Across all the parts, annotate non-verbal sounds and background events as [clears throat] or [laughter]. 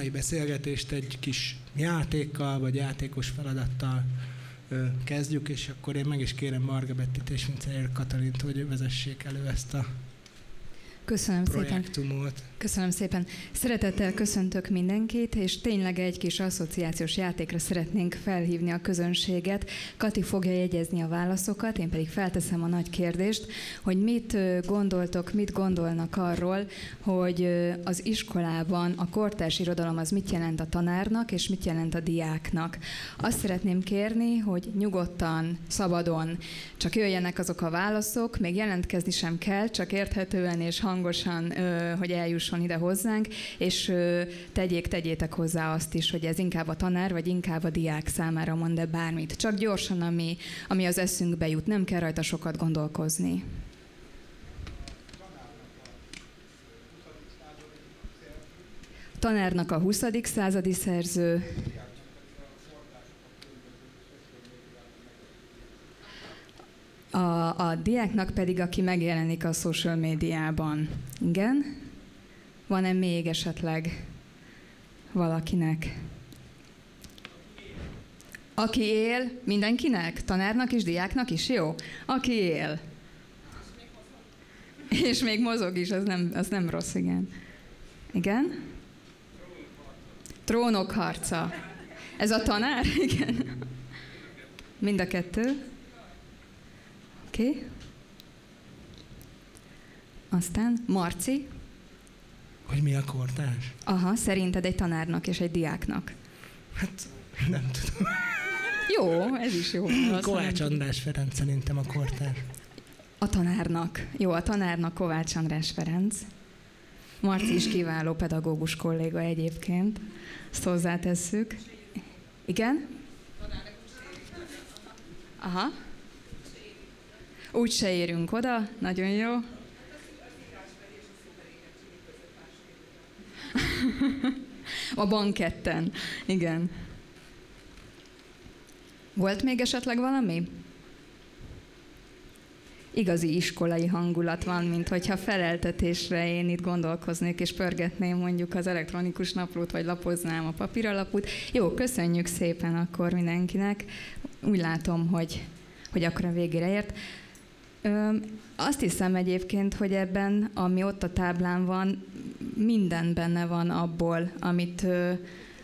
mai beszélgetést egy kis játékkal, vagy játékos feladattal kezdjük, és akkor én meg is kérem Marga Bettit és Vinceyer Katalint, hogy vezessék elő ezt a Köszönöm projektumot. szépen. Köszönöm szépen. Szeretettel köszöntök mindenkit, és tényleg egy kis asszociációs játékra szeretnénk felhívni a közönséget. Kati fogja jegyezni a válaszokat, én pedig felteszem a nagy kérdést, hogy mit gondoltok, mit gondolnak arról, hogy az iskolában a kortárs irodalom az mit jelent a tanárnak, és mit jelent a diáknak. Azt szeretném kérni, hogy nyugodtan, szabadon, csak jöjjenek azok a válaszok, még jelentkezni sem kell, csak érthetően és hangosan, hogy eljusson ide hozzánk, és tegyék, tegyétek hozzá azt is, hogy ez inkább a tanár, vagy inkább a diák számára mond-e bármit. Csak gyorsan, ami, ami az eszünkbe jut, nem kell rajta sokat gondolkozni. Tanárnak a 20. századi szerző, a, a diáknak pedig, aki megjelenik a social médiában. Igen? Van-e még esetleg valakinek? Aki él, mindenkinek? Tanárnak is, diáknak is? Jó? Aki él. És még mozog is, az nem, az nem rossz, igen. Igen? Trónok harca. Ez a tanár? Igen. Mind a kettő. Oké. Okay. Aztán Marci. Hogy mi a kortárs? Aha, szerinted egy tanárnak és egy diáknak. Hát nem tudom. Jó, ez is jó. Kovács András Ferenc szerintem a kortárs. A tanárnak. Jó, a tanárnak Kovács András Ferenc. Marci is kiváló pedagógus kolléga egyébként. Ezt hozzátesszük. Igen? Aha. Úgy se érünk oda, nagyon jó. A banketten, igen. Volt még esetleg valami? Igazi iskolai hangulat van, mint hogyha feleltetésre én itt gondolkoznék, és pörgetném mondjuk az elektronikus naplót, vagy lapoznám a papíralapút. Jó, köszönjük szépen akkor mindenkinek. Úgy látom, hogy, hogy akkor a végére ért. Ö, azt hiszem egyébként, hogy ebben, ami ott a táblán van, minden benne van abból, amit,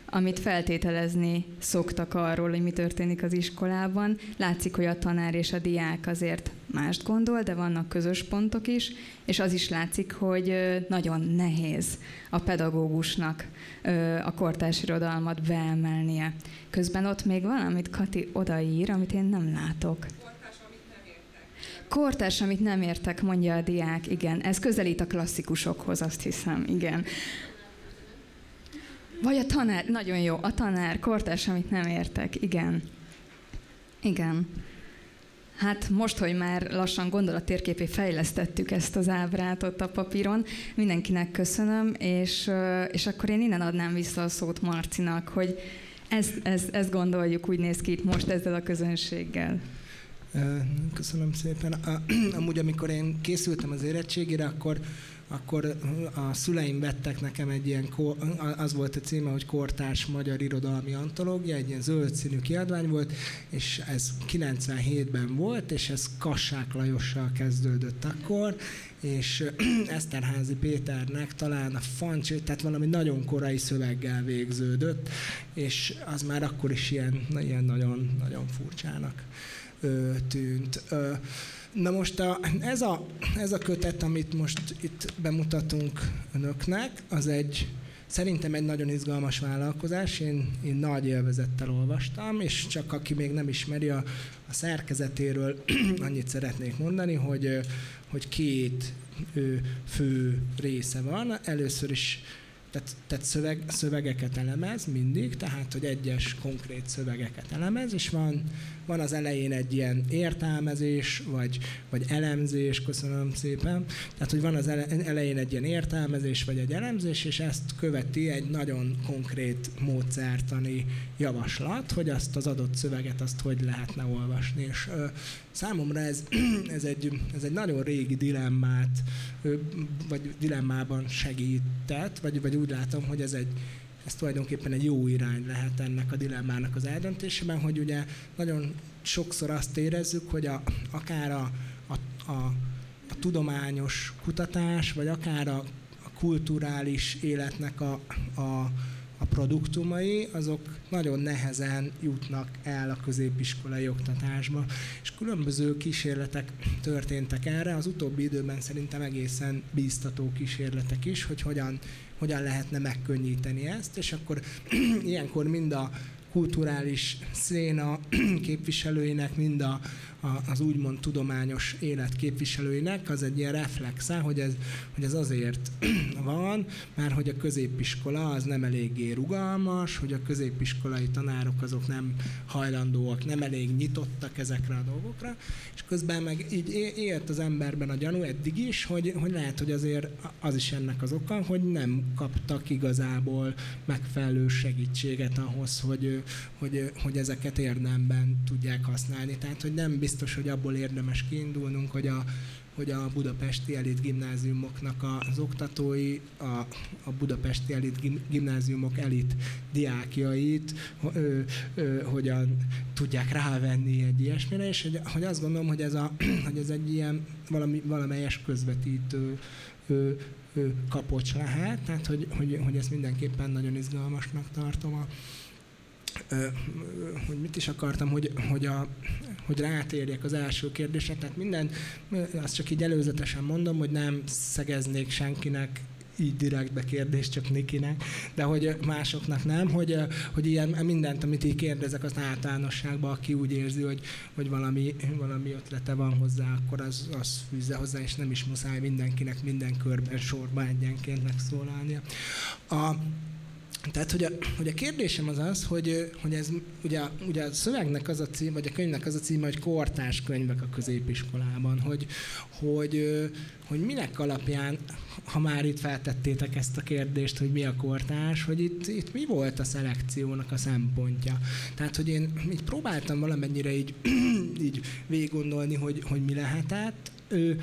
amit feltételezni szoktak arról, hogy mi történik az iskolában. Látszik, hogy a tanár és a diák azért mást gondol, de vannak közös pontok is, és az is látszik, hogy nagyon nehéz a pedagógusnak a kortárs irodalmat beemelnie. Közben ott még valamit Kati odaír, amit én nem látok. Kortárs, amit nem értek, mondja a diák, igen. Ez közelít a klasszikusokhoz, azt hiszem, igen. Vagy a tanár, nagyon jó, a tanár, kortárs, amit nem értek, igen. Igen. Hát most, hogy már lassan gondolattérképé fejlesztettük ezt az ábrát ott a papíron, mindenkinek köszönöm, és, és akkor én innen adnám vissza a szót Marcinak, hogy ezt, ezt, ezt gondoljuk, úgy néz ki itt most ezzel a közönséggel. Köszönöm szépen. [clears throat] Amúgy, amikor én készültem az érettségére, akkor akkor a szüleim vettek nekem egy ilyen, az volt a címe, hogy Kortárs Magyar Irodalmi Antológia, egy ilyen zöld színű kiadvány volt, és ez 97-ben volt, és ez Kassák Lajossal kezdődött akkor, és [clears throat] Eszterházi Péternek talán a fancs, tehát valami nagyon korai szöveggel végződött, és az már akkor is ilyen, ilyen nagyon, nagyon furcsának tűnt. Na most a, ez, a, ez a kötet, amit most itt bemutatunk önöknek, az egy szerintem egy nagyon izgalmas vállalkozás. Én, én nagy élvezettel olvastam, és csak aki még nem ismeri a, a szerkezetéről, [clears throat] annyit szeretnék mondani, hogy, hogy két fő része van. Először is tehát, tehát szöveg, szövegeket elemez mindig, tehát hogy egyes konkrét szövegeket elemez, és van, van az elején egy ilyen értelmezés, vagy, vagy elemzés, köszönöm szépen, tehát hogy van az elején egy ilyen értelmezés, vagy egy elemzés, és ezt követi egy nagyon konkrét módszertani javaslat, hogy azt az adott szöveget azt hogy lehetne olvasni, és ö, számomra ez, [clears throat] ez, egy, ez egy nagyon régi dilemmát, ö, vagy dilemmában segített, vagy, vagy úgy látom, hogy ez egy, ez tulajdonképpen egy jó irány lehet ennek a dilemmának az eldöntésében, hogy ugye nagyon sokszor azt érezzük, hogy a, akár a, a, a, a tudományos kutatás, vagy akár a, a kulturális életnek a, a a produktumai, azok nagyon nehezen jutnak el a középiskolai oktatásba. És különböző kísérletek történtek erre, az utóbbi időben szerintem egészen bíztató kísérletek is, hogy hogyan, hogyan lehetne megkönnyíteni ezt, és akkor [clears throat] ilyenkor mind a kulturális széna [clears throat] képviselőinek, mind a, az úgymond tudományos élet képviselőinek, az egy ilyen reflexe, hogy ez, hogy ez azért [clears throat] van, mert hogy a középiskola az nem eléggé rugalmas, hogy a középiskolai tanárok azok nem hajlandóak, nem elég nyitottak ezekre a dolgokra, és közben meg így élt az emberben a gyanú eddig is, hogy, hogy lehet, hogy azért az is ennek az oka, hogy nem kaptak igazából megfelelő segítséget ahhoz, hogy, hogy, hogy ezeket érdemben tudják használni. Tehát, hogy nem biztos, hogy abból érdemes kiindulnunk, hogy a, hogy a budapesti elit gimnáziumoknak az oktatói, a, a budapesti elit gimnáziumok elit diákjait ö, ö, hogyan tudják rávenni egy ilyesmire, és hogy, hogy azt gondolom, hogy ez, a, [clears throat] hogy ez egy ilyen valami, valamelyes közvetítő ö, ö, kapocs lehet, tehát hogy, hogy, hogy ezt mindenképpen nagyon izgalmasnak tartom a, hogy mit is akartam, hogy, hogy, a, hogy rátérjek az első kérdésre. Tehát minden, azt csak így előzetesen mondom, hogy nem szegeznék senkinek így direktbe kérdést csak Nikinek, de hogy másoknak nem, hogy, hogy ilyen mindent, amit így kérdezek, az általánosságban, aki úgy érzi, hogy, hogy valami, valami ötlete van hozzá, akkor az, az fűzze hozzá, és nem is muszáj mindenkinek minden körben sorban egyenként megszólalnia. A, tehát, hogy a, hogy a kérdésem az az, hogy, hogy ez ugye, ugye a szövegnek az a cím, vagy a könyvnek az a címe, hogy kortás könyvek a középiskolában, hogy, hogy, hogy minek alapján, ha már itt feltettétek ezt a kérdést, hogy mi a kortás, hogy itt, itt mi volt a szelekciónak a szempontja. Tehát, hogy én így próbáltam valamennyire így, [clears throat] így végig gondolni, hogy, hogy mi lehetett, ő,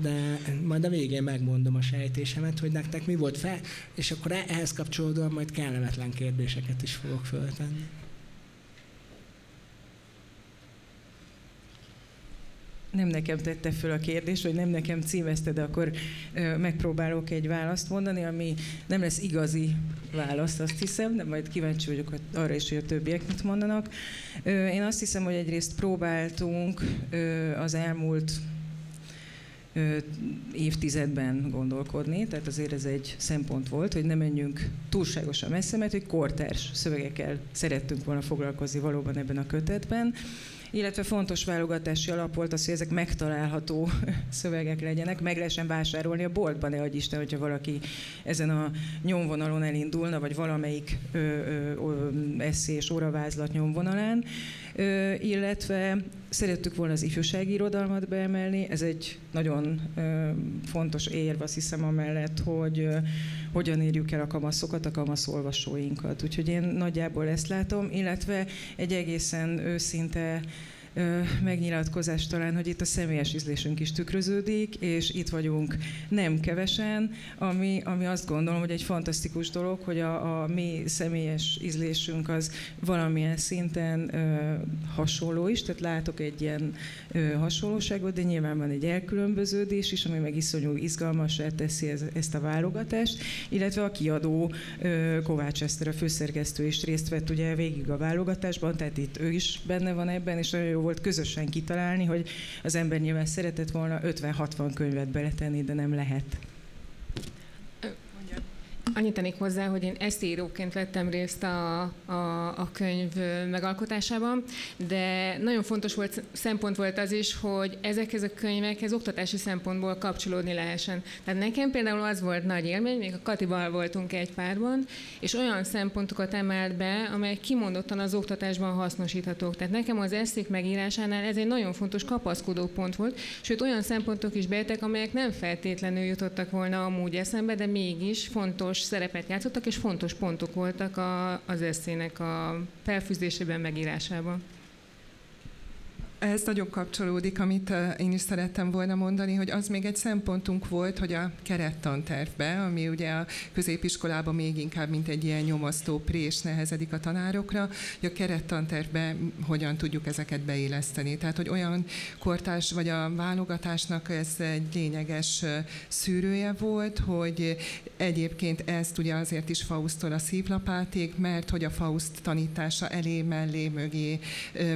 de majd a végén megmondom a sejtésemet, hogy nektek mi volt fel, és akkor e- ehhez kapcsolódóan majd kellemetlen kérdéseket is fogok föltenni. nem nekem tette föl a kérdést, vagy nem nekem címezte, de akkor ö, megpróbálok egy választ mondani, ami nem lesz igazi válasz, azt hiszem, de majd kíváncsi vagyok arra is, hogy a többiek mit mondanak. Ö, én azt hiszem, hogy egyrészt próbáltunk ö, az elmúlt évtizedben gondolkodni, tehát azért ez egy szempont volt, hogy ne menjünk túlságosan messze, mert hogy kortárs szövegekkel szerettünk volna foglalkozni valóban ebben a kötetben, illetve fontos válogatási alap volt az, hogy ezek megtalálható [laughs] szövegek legyenek, meg lehessen vásárolni a boltban, ne adj Isten, hogyha valaki ezen a nyomvonalon elindulna, vagy valamelyik ö, eszés óravázlat nyomvonalán, ö, illetve szerettük volna az ifjúsági irodalmat beemelni, ez egy nagyon fontos érv, azt hiszem amellett, hogy hogyan érjük el a kamaszokat, a kamasz olvasóinkat. Úgyhogy én nagyjából ezt látom, illetve egy egészen őszinte megnyilatkozás talán, hogy itt a személyes ízlésünk is tükröződik, és itt vagyunk nem kevesen, ami, ami azt gondolom, hogy egy fantasztikus dolog, hogy a, a mi személyes ízlésünk az valamilyen szinten ö, hasonló is, tehát látok egy ilyen ö, hasonlóságot, de nyilván van egy elkülönböződés is, ami meg iszonyú izgalmasá teszi ez, ezt a válogatást, illetve a kiadó ö, Kovács Eszter, a főszerkesztő is részt vett ugye végig a válogatásban, tehát itt ő is benne van ebben, és nagyon jó volt közösen kitalálni, hogy az ember nyilván szeretett volna 50-60 könyvet beletenni, de nem lehet. Annyit tennék hozzá, hogy én ezt íróként vettem részt a, a, a könyv megalkotásában, de nagyon fontos volt, szempont volt az is, hogy ezekhez a könyvekhez oktatási szempontból kapcsolódni lehessen. Tehát nekem például az volt nagy élmény, még a Katival voltunk egy párban, és olyan szempontokat emelt be, amelyek kimondottan az oktatásban hasznosíthatók. Tehát nekem az eszék megírásánál ez egy nagyon fontos kapaszkodó pont volt, sőt olyan szempontok is bejöttek, amelyek nem feltétlenül jutottak volna amúgy eszembe, de mégis fontos szerepet játszottak, és fontos pontok voltak a, az eszének a felfűzésében, megírásában. Ez nagyon kapcsolódik, amit én is szerettem volna mondani, hogy az még egy szempontunk volt, hogy a kerettantervbe, ami ugye a középiskolában még inkább, mint egy ilyen nyomasztó prés nehezedik a tanárokra, hogy a kerettantervbe hogyan tudjuk ezeket beilleszteni. Tehát, hogy olyan kortás, vagy a válogatásnak ez egy lényeges szűrője volt, hogy egyébként ezt ugye azért is Faustól a szívlapáték, mert hogy a Faust tanítása elé, mellé, mögé,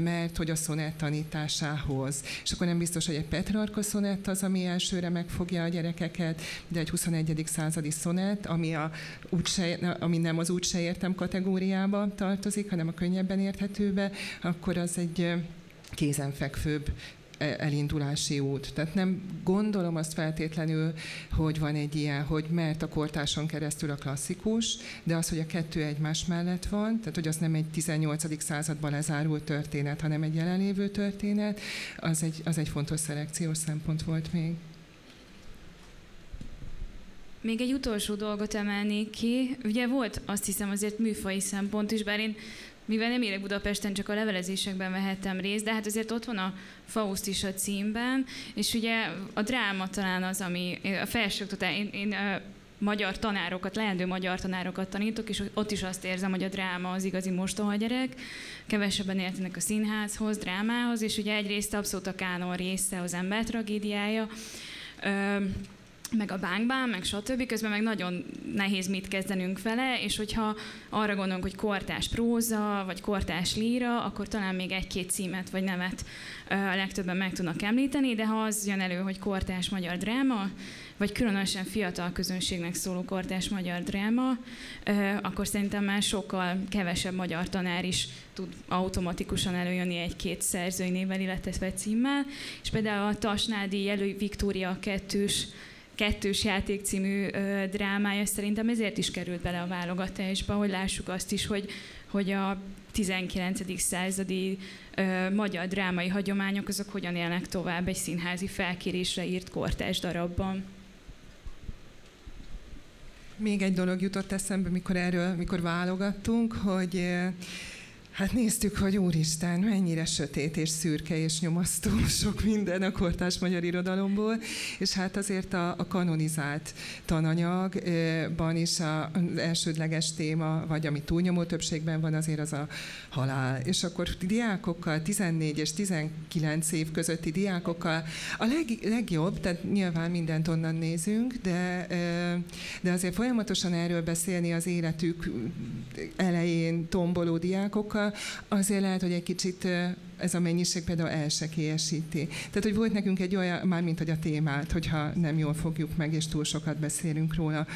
mert hogy a szonett tanításához. És akkor nem biztos, hogy egy Petrarka szonett az, ami elsőre megfogja a gyerekeket, de egy 21. századi szonett, ami, a, úgyse, ami nem az úgyse értem kategóriába tartozik, hanem a könnyebben érthetőbe, akkor az egy kézenfekvőbb elindulási út. Tehát nem gondolom azt feltétlenül, hogy van egy ilyen, hogy mert a kortáson keresztül a klasszikus, de az, hogy a kettő egymás mellett van, tehát hogy az nem egy 18. században lezárult történet, hanem egy jelenlévő történet, az egy, az egy fontos szelekciós szempont volt még. Még egy utolsó dolgot emelnék ki. Ugye volt azt hiszem azért műfai szempont is, bár én mivel nem élek Budapesten, csak a levelezésekben vehettem részt, de hát azért ott van a Faust is a címben, és ugye a dráma talán az, ami a felsőoktatás, én, én magyar tanárokat, leendő magyar tanárokat tanítok, és ott is azt érzem, hogy a dráma az igazi mostoha gyerek, kevesebben értenek a színházhoz, drámához, és ugye egyrészt abszolút a kánon része az ember tragédiája, meg a bánkban, meg stb. Közben meg nagyon nehéz mit kezdenünk vele, és hogyha arra gondolunk, hogy kortás próza, vagy kortás líra, akkor talán még egy-két címet vagy nevet a legtöbben meg tudnak említeni, de ha az jön elő, hogy kortás magyar dráma, vagy különösen fiatal közönségnek szóló kortás magyar dráma, akkor szerintem már sokkal kevesebb magyar tanár is tud automatikusan előjönni egy-két szerzői névvel, illetve címmel. És például a Tasnádi Jelő Viktória kettős kettős játék című ö, drámája szerintem ezért is került bele a válogatásba, hogy lássuk azt is, hogy, hogy a 19. századi ö, magyar drámai hagyományok azok hogyan élnek tovább egy színházi felkérésre írt kortás darabban. Még egy dolog jutott eszembe, mikor erről, mikor válogattunk, hogy Hát néztük, hogy úristen, mennyire sötét és szürke és nyomasztó sok minden a kortás magyar irodalomból, és hát azért a, a kanonizált tananyagban is az elsődleges téma, vagy ami túlnyomó többségben van, azért az a halál. És akkor diákokkal, 14 és 19 év közötti diákokkal a leg, legjobb, tehát nyilván mindent onnan nézünk, de, de azért folyamatosan erről beszélni az életük elején tomboló diákokkal, azért lehet, hogy egy kicsit ez a mennyiség például elsekélyesíti. Tehát, hogy volt nekünk egy olyan, már mint hogy a témát, hogyha nem jól fogjuk meg, és túl sokat beszélünk róla.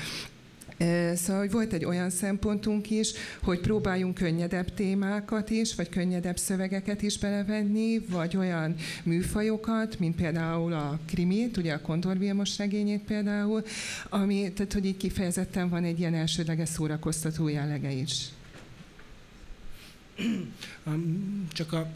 Szóval, hogy volt egy olyan szempontunk is, hogy próbáljunk könnyedebb témákat is, vagy könnyedebb szövegeket is belevenni, vagy olyan műfajokat, mint például a krimit, ugye a Kondor Vilmos regényét például, ami, tehát, hogy így kifejezetten van egy ilyen elsődleges szórakoztató jellege is. [clears throat] Csak a,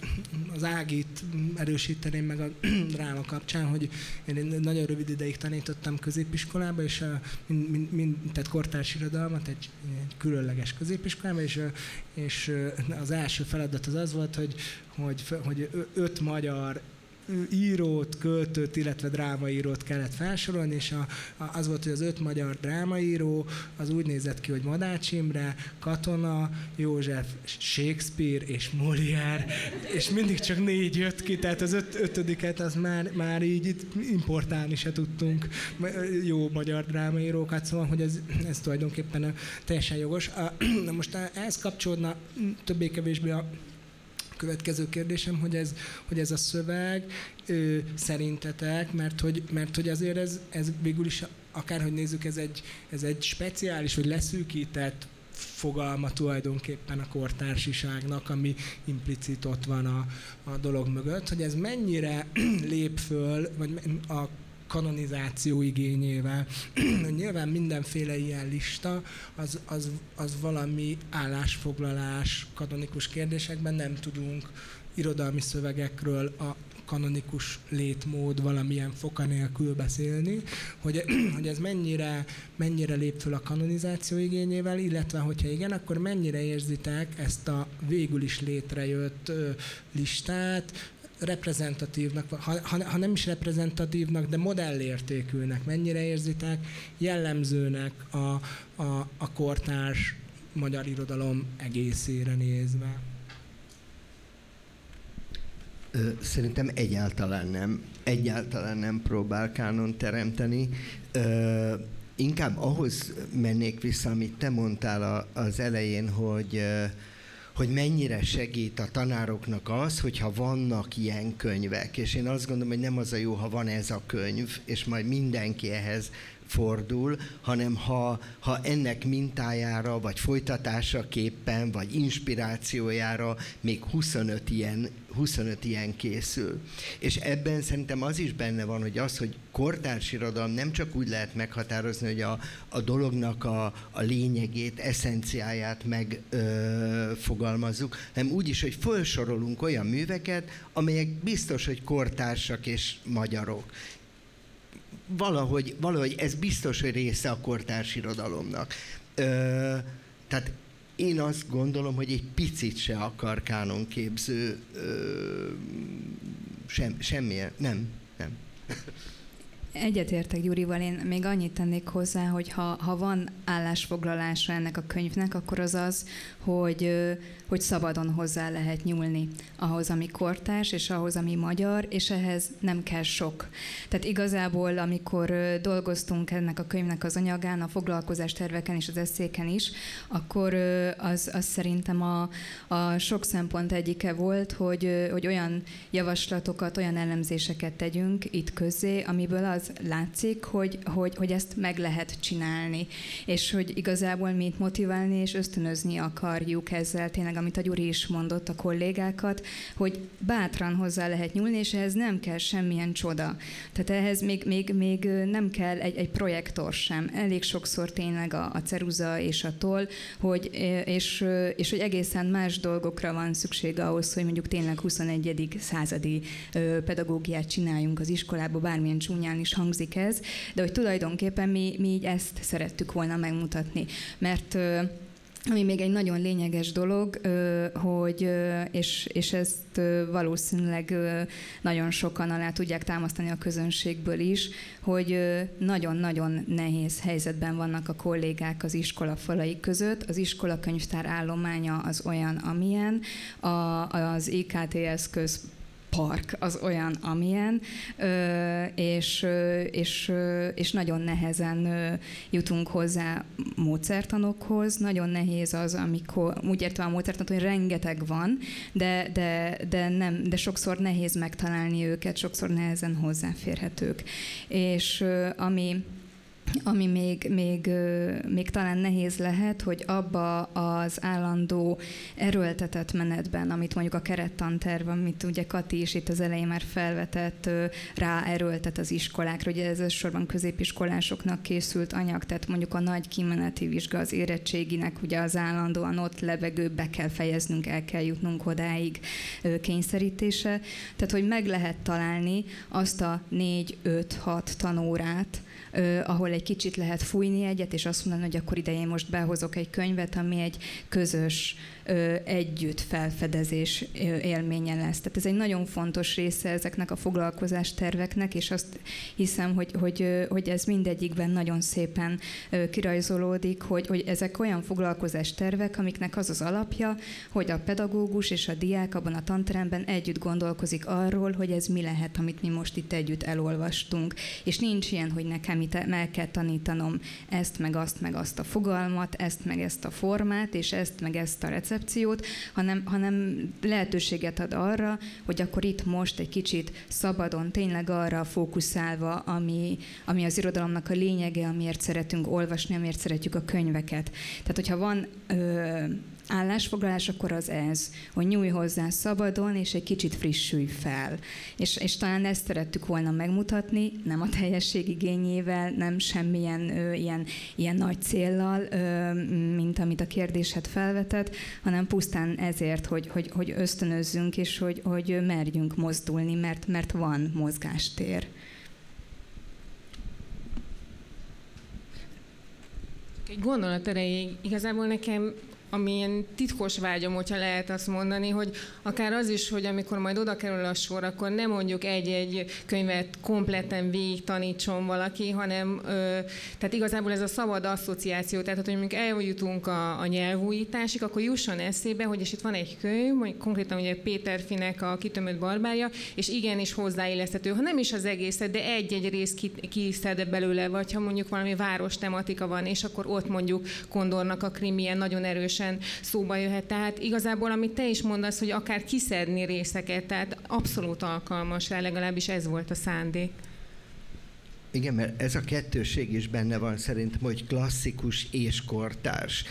az Ágit erősíteném meg a [clears throat] dráma kapcsán, hogy én nagyon rövid ideig tanítottam középiskolába, és a, mind, mind, tehát kortárs irodalmat egy, egy különleges középiskolába, és, és az első feladat az az volt, hogy, hogy, hogy öt magyar írót, költőt, illetve drámaírót kellett felsorolni, és a, a, az volt, hogy az öt magyar drámaíró az úgy nézett ki, hogy Madács Imre, Katona, József, Shakespeare és Molière, és mindig csak négy jött ki, tehát az öt, ötödiket az már, már így itt importálni se tudtunk jó magyar drámaírókat, szóval, hogy ez, ez tulajdonképpen teljesen jogos. [clears throat] Na most ehhez kapcsolódna többé-kevésbé a következő kérdésem, hogy ez, hogy ez a szöveg ö, szerintetek, mert hogy, mert hogy azért ez, ez végül is, akárhogy nézzük, ez egy, ez egy speciális, vagy leszűkített fogalma tulajdonképpen a kortársiságnak, ami implicit ott van a, a dolog mögött, hogy ez mennyire [clears throat] lép föl, vagy a kanonizáció igényével. [clears throat] Nyilván mindenféle ilyen lista, az, az, az valami állásfoglalás kanonikus kérdésekben nem tudunk irodalmi szövegekről a kanonikus létmód valamilyen foka nélkül beszélni, hogy, [clears throat] hogy ez mennyire, mennyire lép föl a kanonizáció igényével, illetve hogyha igen, akkor mennyire érzitek ezt a végül is létrejött listát, reprezentatívnak, ha, ha, ha nem is reprezentatívnak, de modellértékűnek, mennyire érzitek jellemzőnek a, a, a kortárs magyar irodalom egészére nézve? Szerintem egyáltalán nem. Egyáltalán nem próbál kánon teremteni. Inkább ahhoz mennék vissza, amit te mondtál az elején, hogy hogy mennyire segít a tanároknak az, hogyha vannak ilyen könyvek. És én azt gondolom, hogy nem az a jó, ha van ez a könyv, és majd mindenki ehhez fordul, hanem ha, ha ennek mintájára, vagy folytatásaképpen, vagy inspirációjára még 25 ilyen, 25 ilyen készül. És ebben szerintem az is benne van, hogy az, hogy kortárs irodalom nem csak úgy lehet meghatározni, hogy a, a dolognak a, a lényegét, eszenciáját megfogalmazzuk, hanem úgy is, hogy felsorolunk olyan műveket, amelyek biztos, hogy kortársak és magyarok valahogy, valahogy ez biztos, hogy része a kortárs irodalomnak. Ö, tehát én azt gondolom, hogy egy picit se akar kánonképző ö, sem, semmilyen, nem, nem. Egyetértek Gyurival, én még annyit tennék hozzá, hogy ha, ha van állásfoglalása ennek a könyvnek, akkor az az, hogy, hogy szabadon hozzá lehet nyúlni ahhoz, ami kortárs, és ahhoz, ami magyar, és ehhez nem kell sok. Tehát igazából, amikor dolgoztunk ennek a könyvnek az anyagán, a foglalkozás terveken és az eszéken is, akkor az, az szerintem a, a sok szempont egyike volt, hogy, hogy olyan javaslatokat, olyan elemzéseket tegyünk itt közé, amiből az látszik, hogy, hogy, hogy ezt meg lehet csinálni, és hogy igazából mi itt motiválni és ösztönözni akarjuk ezzel tényleg, amit a Gyuri is mondott, a kollégákat, hogy bátran hozzá lehet nyúlni, és ehhez nem kell semmilyen csoda. Tehát ehhez még, még, még nem kell egy, egy projektor sem. Elég sokszor tényleg a, a ceruza és a toll, hogy, és, és hogy egészen más dolgokra van szükség ahhoz, hogy mondjuk tényleg 21. századi pedagógiát csináljunk az iskolába, bármilyen csúnyán is hangzik ez, de hogy tulajdonképpen mi, mi így ezt szerettük volna megmutatni. Mert ami még egy nagyon lényeges dolog, hogy, és, és ezt valószínűleg nagyon sokan alá tudják támasztani a közönségből is, hogy nagyon-nagyon nehéz helyzetben vannak a kollégák az iskola falai között. Az iskola könyvtár állománya az olyan, amilyen, a, az IKT eszköz park az olyan, amilyen, és, és, és nagyon nehezen jutunk hozzá módszertanokhoz. Nagyon nehéz az, amikor, úgy értem a módszertanok, hogy rengeteg van, de, de, de, nem, de sokszor nehéz megtalálni őket, sokszor nehezen hozzáférhetők. És ami ami még, még, még talán nehéz lehet, hogy abba az állandó erőltetett menetben, amit mondjuk a kerettanterv, amit ugye Kati is itt az elején már felvetett, rá erőltet az iskolákra, ugye ez sorban középiskolásoknak készült anyag, tehát mondjuk a nagy kimeneti vizsga az érettséginek, ugye az állandóan ott levegő, be kell fejeznünk, el kell jutnunk odáig kényszerítése. Tehát, hogy meg lehet találni azt a négy-öt-hat tanórát, ahol egy kicsit lehet fújni egyet, és azt mondani, hogy akkor ide én most behozok egy könyvet, ami egy közös együtt felfedezés élménye lesz. Tehát ez egy nagyon fontos része ezeknek a foglalkozás terveknek, és azt hiszem, hogy, hogy, hogy ez mindegyikben nagyon szépen kirajzolódik, hogy, hogy ezek olyan foglalkozás tervek, amiknek az az alapja, hogy a pedagógus és a diák abban a tanteremben együtt gondolkozik arról, hogy ez mi lehet, amit mi most itt együtt elolvastunk. És nincs ilyen, hogy nekem itt meg kell tanítanom ezt, meg azt, meg azt a fogalmat, ezt, meg ezt a formát, és ezt, meg ezt a receptet, koncepciót, hanem, hanem lehetőséget ad arra, hogy akkor itt most egy kicsit szabadon, tényleg arra fókuszálva, ami, ami az irodalomnak a lényege, amiért szeretünk olvasni, amiért szeretjük a könyveket. Tehát, hogyha van ö, állásfoglalás, akkor az ez, hogy nyújj hozzá szabadon, és egy kicsit frissülj fel. És, és talán ezt szerettük volna megmutatni, nem a teljesség igényével, nem semmilyen ö, ilyen, ilyen nagy céllal, ö, mint amit a kérdésed felvetett, hanem pusztán ezért, hogy, hogy, hogy ösztönözzünk, és hogy, hogy merjünk mozdulni, mert, mert van mozgástér. Egy gondolat erejéig igazából nekem ami ilyen titkos vágyom, hogyha lehet azt mondani, hogy akár az is, hogy amikor majd oda kerül a sor, akkor nem mondjuk egy-egy könyvet kompletten végig tanítson valaki, hanem ö, tehát igazából ez a szabad asszociáció, tehát hogy mondjuk eljutunk a, a nyelvújításig, akkor jusson eszébe, hogy és itt van egy könyv, mondjuk konkrétan ugye Péter Finek a kitömött barbárja, és igenis hozzáilleszthető, ha nem is az egészet, de egy-egy rész kiszed belőle, vagy ha mondjuk valami város tematika van, és akkor ott mondjuk Kondornak a krimien nagyon erősen szóba jöhet. Tehát igazából, amit te is mondasz, hogy akár kiszedni részeket, tehát abszolút alkalmas rá, legalábbis ez volt a szándék. Igen, mert ez a kettőség is benne van szerintem, hogy klasszikus és kortárs.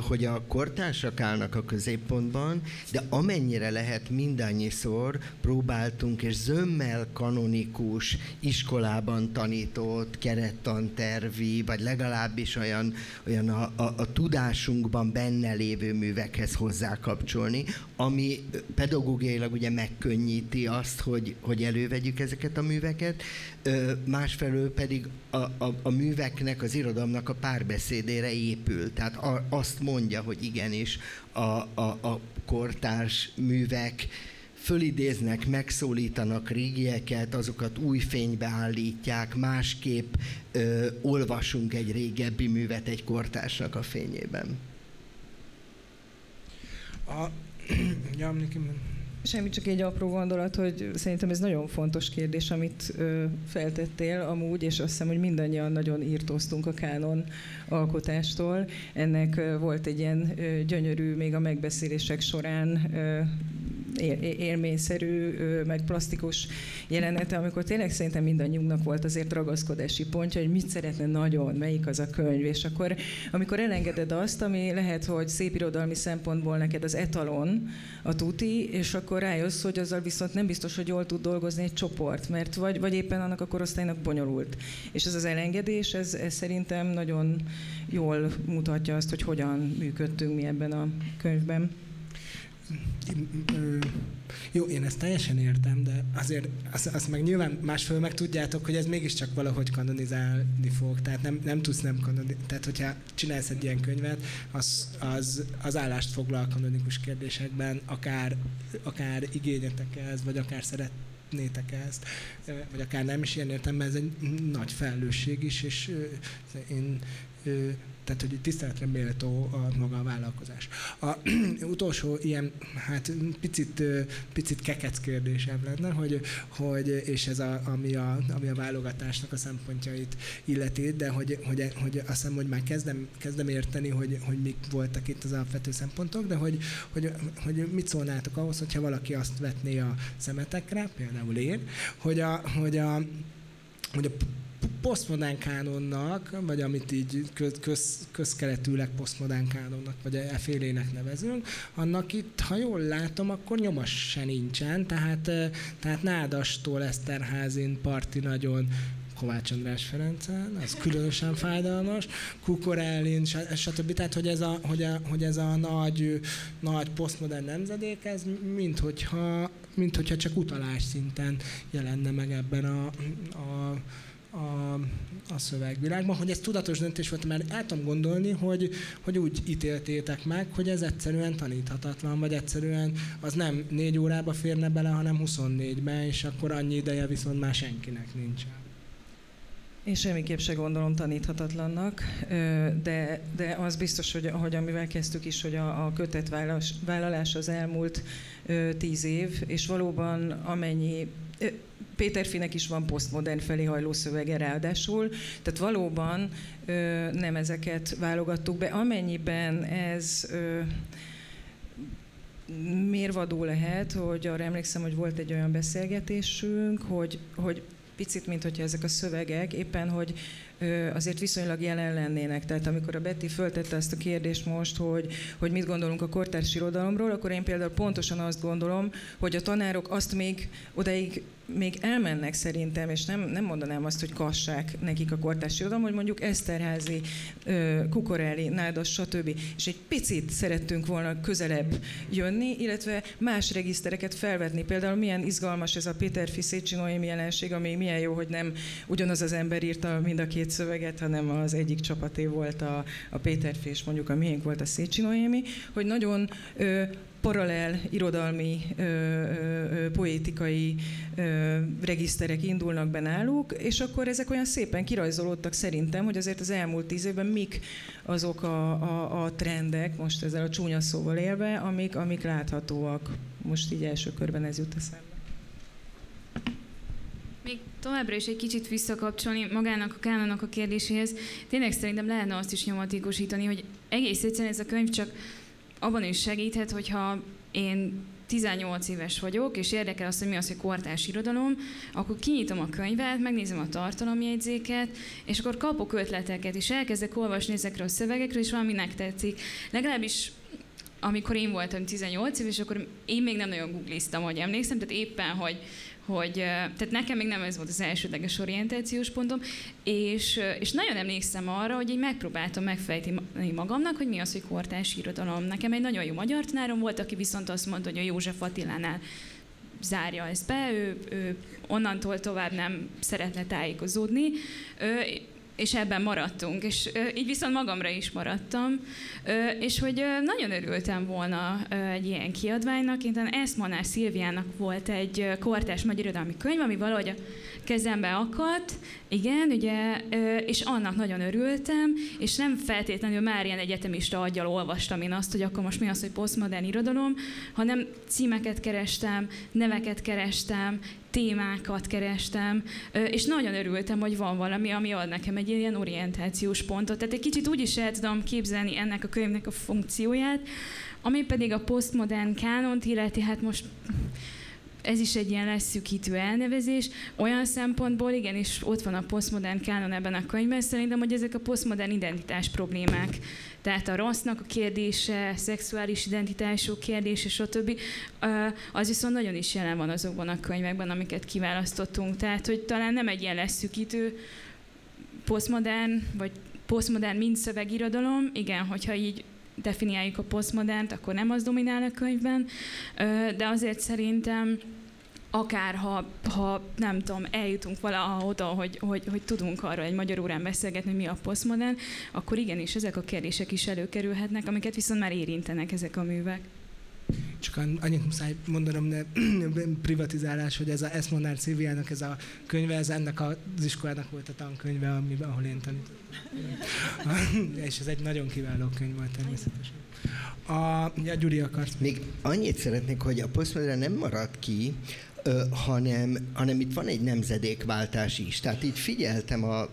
Hogy a kortársak állnak a középpontban, de amennyire lehet mindannyiszor próbáltunk és zömmel kanonikus, iskolában tanított, kerettantervi, vagy legalábbis olyan, olyan a, a, a tudásunkban benne lévő művekhez hozzákapcsolni, ami pedagógiailag ugye megkönnyíti azt, hogy, hogy elővegyük ezeket a műveket, másfelől pedig a, a, a műveknek, az irodalomnak a párbeszédére épül. Tehát a, azt mondja, hogy igenis a, a, a kortárs művek fölidéznek, megszólítanak régieket, azokat új fénybe állítják, másképp ö, olvasunk egy régebbi művet egy kortársnak a fényében. A, [clears throat] ja, Semmi, csak egy apró gondolat, hogy szerintem ez nagyon fontos kérdés, amit ö, feltettél amúgy, és azt hiszem, hogy mindannyian nagyon írtóztunk a kánon alkotástól. Ennek ö, volt egy ilyen ö, gyönyörű, még a megbeszélések során ö, élményszerű, meg plastikus jelenete, amikor tényleg szerintem mindannyiunknak volt azért ragaszkodási pontja, hogy mit szeretne nagyon, melyik az a könyv, és akkor amikor elengeded azt, ami lehet, hogy szép irodalmi szempontból neked az etalon, a tuti, és akkor rájössz, hogy azzal viszont nem biztos, hogy jól tud dolgozni egy csoport, mert vagy, vagy éppen annak a korosztálynak bonyolult. És ez az elengedés, ez, ez szerintem nagyon jól mutatja azt, hogy hogyan működtünk mi ebben a könyvben. Jó, én ezt teljesen értem, de azért azt, azt meg nyilván másfél meg tudjátok, hogy ez mégiscsak valahogy kanonizálni fog. Tehát nem, nem tudsz nem kanonizálni. Tehát, hogyha csinálsz egy ilyen könyvet, az, az, az állást foglal kanonikus kérdésekben, akár, akár igényetek ez, vagy akár szeretnétek ezt, vagy akár nem is ilyen értem, ez egy nagy felelősség is, és én tehát hogy tiszteletre méltó a maga a vállalkozás. A [clears throat] utolsó ilyen, hát picit, picit kekec kérdésem lenne, hogy, hogy és ez a, ami, a, ami a válogatásnak a szempontjait illeti, de hogy, hogy, hogy azt hiszem, hogy már kezdem, kezdem érteni, hogy, hogy mik voltak itt az alapvető szempontok, de hogy, hogy, hogy mit szólnátok ahhoz, hogyha valaki azt vetné a szemetekre, például én, hogy a, hogy a, hogy a posztmodern kánonnak, vagy amit így köz, közkeletűleg posztmodern kánonnak, vagy efélének nevezünk, annak itt, ha jól látom, akkor nyomas se nincsen, tehát, tehát Nádastól Eszterházin, Parti nagyon, Kovács András Ferencen, az különösen fájdalmas, Kukorelin, stb. Tehát, hogy ez a, hogy a, hogy ez a nagy, nagy posztmodern nemzedék, ez mint hogyha, mint hogyha csak utalás szinten jelenne meg ebben a, a a, a szövegvilágban, hogy ez tudatos döntés volt, mert el tudom gondolni, hogy, hogy úgy ítéltétek meg, hogy ez egyszerűen taníthatatlan, vagy egyszerűen az nem négy órába férne bele, hanem 24-be, és akkor annyi ideje viszont már senkinek nincsen. Én semmiképp se gondolom taníthatatlannak, de, de az biztos, hogy, hogy amivel kezdtük is, hogy a, a kötetvállalás az elmúlt tíz év, és valóban amennyi Péter Finek is van posztmodern felé hajló szövege ráadásul, tehát valóban ö, nem ezeket válogattuk be. Amennyiben ez ö, mérvadó lehet, hogy arra emlékszem, hogy volt egy olyan beszélgetésünk, hogy, hogy picit, mint hogyha ezek a szövegek éppen, hogy azért viszonylag jelen lennének. Tehát amikor a Betty föltette ezt a kérdést most, hogy, hogy mit gondolunk a kortárs irodalomról, akkor én például pontosan azt gondolom, hogy a tanárok azt még odaig még elmennek szerintem, és nem, nem mondanám azt, hogy kassák nekik a kortárs irodalom, hogy mondjuk Eszterházi, Kukorelli, Nádas, stb. És egy picit szerettünk volna közelebb jönni, illetve más regisztereket felvetni. Például milyen izgalmas ez a Péter Szécsi Noémi jelenség, ami milyen jó, hogy nem ugyanaz az ember írta mind a két konkrét szöveget, hanem az egyik csapaté volt a, a Péter Fés, mondjuk a miénk volt a Szécsi Noémi, hogy nagyon ö, paralel irodalmi, ö, ö, poétikai ö, regiszterek indulnak be náluk, és akkor ezek olyan szépen kirajzolódtak szerintem, hogy azért az elmúlt tíz évben mik azok a, a, a trendek, most ezzel a csúnya szóval élve, amik, amik láthatóak. Most így első körben ez jut eszembe. Még továbbra is egy kicsit visszakapcsolni magának a kánonnak a kérdéséhez. Tényleg szerintem lehetne azt is nyomatékosítani, hogy egész egyszerűen ez a könyv csak abban is segíthet, hogyha én 18 éves vagyok, és érdekel az, hogy mi az, hogy kortárs irodalom, akkor kinyitom a könyvet, megnézem a tartalomjegyzéket, és akkor kapok ötleteket, és elkezdek olvasni ezekről a szövegekről, és valami tetszik. Legalábbis amikor én voltam 18 éves, akkor én még nem nagyon googliztam, hogy emlékszem, tehát éppen, hogy hogy tehát nekem még nem ez volt az elsődleges orientációs pontom, és, és nagyon emlékszem arra, hogy én megpróbáltam megfejteni magamnak, hogy mi az, hogy kortárs irodalom. Nekem egy nagyon jó magyar tanárom volt, aki viszont azt mondta, hogy a József Attilánál zárja ezt be, ő, ő onnantól tovább nem szeretne tájékozódni. Ő, és ebben maradtunk, és így viszont magamra is maradtam, és hogy nagyon örültem volna egy ilyen kiadványnak. Én Eszmanár Szilviának volt egy kortás magyar irodalmi könyv, ami valahogy a kezembe akadt, igen, ugye, és annak nagyon örültem, és nem feltétlenül már ilyen egyetemista aggyal olvastam én azt, hogy akkor most mi az, hogy posztmodern irodalom, hanem címeket kerestem, neveket kerestem, témákat kerestem, és nagyon örültem, hogy van valami, ami ad nekem egy ilyen orientációs pontot. Tehát egy kicsit úgy is el tudom képzelni ennek a könyvnek a funkcióját, ami pedig a posztmodern kánont illeti, hát most ez is egy ilyen leszűkítő elnevezés. Olyan szempontból igenis ott van a posztmodern kánon ebben a könyvben, szerintem, hogy ezek a posztmodern identitás problémák. Tehát a rassznak a kérdése, szexuális identitások kérdése, stb. Az viszont nagyon is jelen van azokban a könyvekben, amiket kiválasztottunk. Tehát, hogy talán nem egy ilyen leszűkítő posztmodern, vagy posztmodern mind szövegirodalom, igen, hogyha így definiáljuk a posztmodernt, akkor nem az dominál a könyvben, de azért szerintem akár ha, ha nem tudom, eljutunk valaha oda, hogy, hogy, hogy tudunk arról egy magyar órán beszélgetni, hogy mi a posztmodern, akkor igenis ezek a kérdések is előkerülhetnek, amiket viszont már érintenek ezek a művek. Csak annyit muszáj mondanom, de privatizálás, hogy ez a Eszmonár Szilviának ez a könyve, ez ennek az iskolának volt a tankönyve, amiben, ahol én tanítottam. És ez egy nagyon kiváló könyv volt természetesen. A, ja, Gyuri akarsz. Még annyit szeretnék, hogy a posztmodern nem maradt ki, ö, hanem, hanem itt van egy nemzedékváltás is. Tehát így figyeltem, a,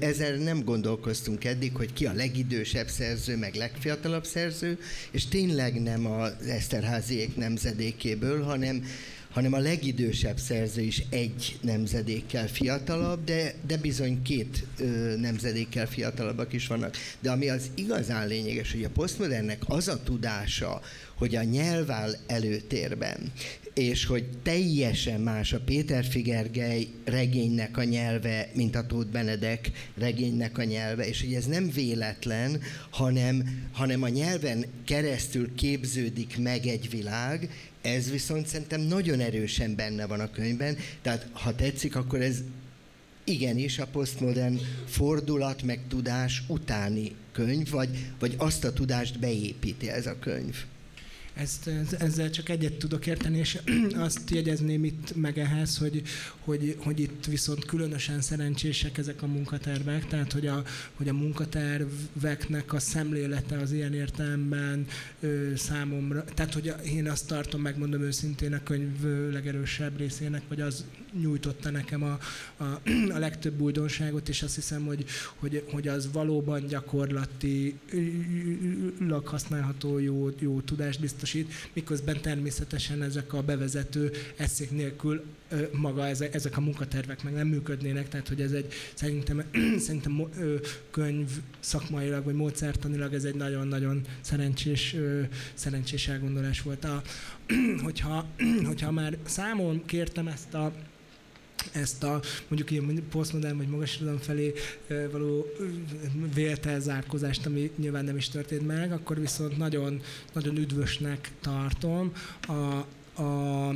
ezzel nem gondolkoztunk eddig, hogy ki a legidősebb szerző, meg legfiatalabb szerző, és tényleg nem az Eszterháziék nemzedékéből, hanem hanem a legidősebb szerző is egy nemzedékkel fiatalabb, de, de bizony két ö, nemzedékkel fiatalabbak is vannak. De ami az igazán lényeges, hogy a posztmodernnek az a tudása, hogy a nyelv áll előtérben, és hogy teljesen más a Péter Figergely regénynek a nyelve, mint a Tóth Benedek regénynek a nyelve, és hogy ez nem véletlen, hanem, hanem a nyelven keresztül képződik meg egy világ, ez viszont szerintem nagyon erősen benne van a könyvben, tehát ha tetszik, akkor ez igenis a posztmodern fordulat meg tudás utáni könyv, vagy, vagy azt a tudást beépíti ez a könyv. Ezt, ezzel csak egyet tudok érteni, és azt jegyezném itt meg ehhez, hogy, hogy, hogy itt viszont különösen szerencsések ezek a munkatervek, tehát hogy a, hogy a munkaterveknek a szemlélete az ilyen értelemben ö, számomra, tehát hogy én azt tartom, megmondom őszintén a könyv legerősebb részének, vagy az nyújtotta nekem a, a, a legtöbb újdonságot, és azt hiszem, hogy, hogy, hogy az valóban gyakorlatilag használható jó, jó tudást biztosít, miközben természetesen ezek a bevezető eszék nélkül maga ezek a munkatervek meg nem működnének, tehát hogy ez egy szerintem, [clears throat] szerintem könyv szakmailag vagy módszertanilag ez egy nagyon-nagyon szerencsés, szerencsés elgondolás volt. A, [clears throat] hogyha, [clears throat] hogyha már számon kértem ezt a ezt a mondjuk ilyen posztmodern vagy magas felé való vélt elzárkozást, ami nyilván nem is történt meg, akkor viszont nagyon, nagyon üdvösnek tartom a, a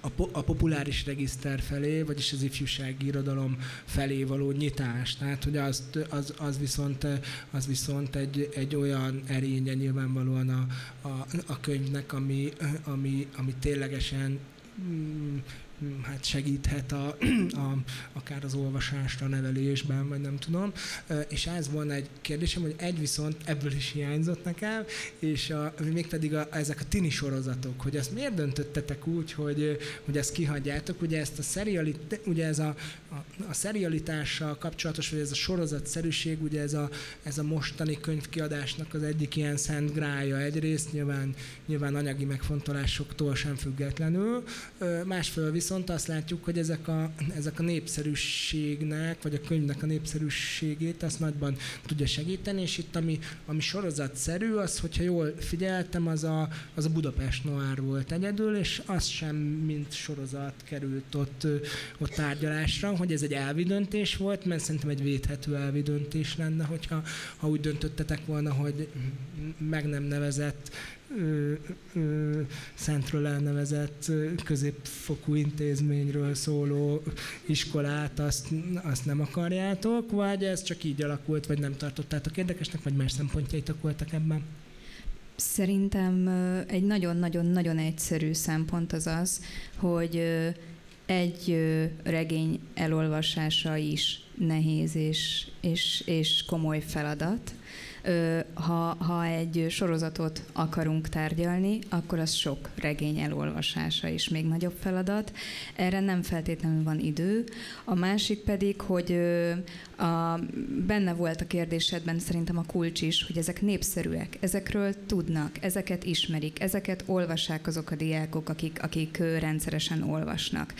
a, po- a populáris regiszter felé, vagyis az ifjúsági irodalom felé való nyitás. Tehát, hogy az, az, az viszont, az viszont egy, egy olyan erénye nyilvánvalóan a, a, a könyvnek, ami, ami, ami ténylegesen mm, hát segíthet a, [clears throat] a, akár az olvasásra, a nevelésben, vagy nem tudom. És ez volna egy kérdésem, hogy egy viszont ebből is hiányzott nekem, és a, mégpedig a, ezek a tini sorozatok, hogy ezt miért döntöttetek úgy, hogy, hogy ezt kihagyjátok, ugye ezt a serialit, ugye ez a, a, a serialitással kapcsolatos, vagy ez a sorozatszerűség, ugye ez a, ez a mostani könyvkiadásnak az egyik ilyen szent grája. Egyrészt, nyilván, nyilván anyagi megfontolásoktól sem függetlenül, másfél viszont viszont azt látjuk, hogy ezek a, ezek a népszerűségnek, vagy a könyvnek a népszerűségét azt nagyban tudja segíteni, és itt ami, ami sorozatszerű, az, hogyha jól figyeltem, az a, az a Budapest Noir volt egyedül, és az sem mint sorozat került ott, ott tárgyalásra, hogy ez egy elvi döntés volt, mert szerintem egy védhető elvi döntés lenne, hogyha ha úgy döntöttetek volna, hogy meg nem nevezett szentről elnevezett középfokú intézményről szóló iskolát, azt, azt nem akarjátok, vagy ez csak így alakult, vagy nem tartottátok érdekesnek, vagy más szempontjaitok voltak ebben? Szerintem egy nagyon-nagyon-nagyon egyszerű szempont az az, hogy egy regény elolvasása is nehéz és, és, és komoly feladat, ha, ha egy sorozatot akarunk tárgyalni, akkor az sok regény elolvasása is még nagyobb feladat. Erre nem feltétlenül van idő. A másik pedig, hogy a, benne volt a kérdésedben szerintem a kulcs is, hogy ezek népszerűek, ezekről tudnak, ezeket ismerik, ezeket olvassák azok a diákok, akik, akik rendszeresen olvasnak.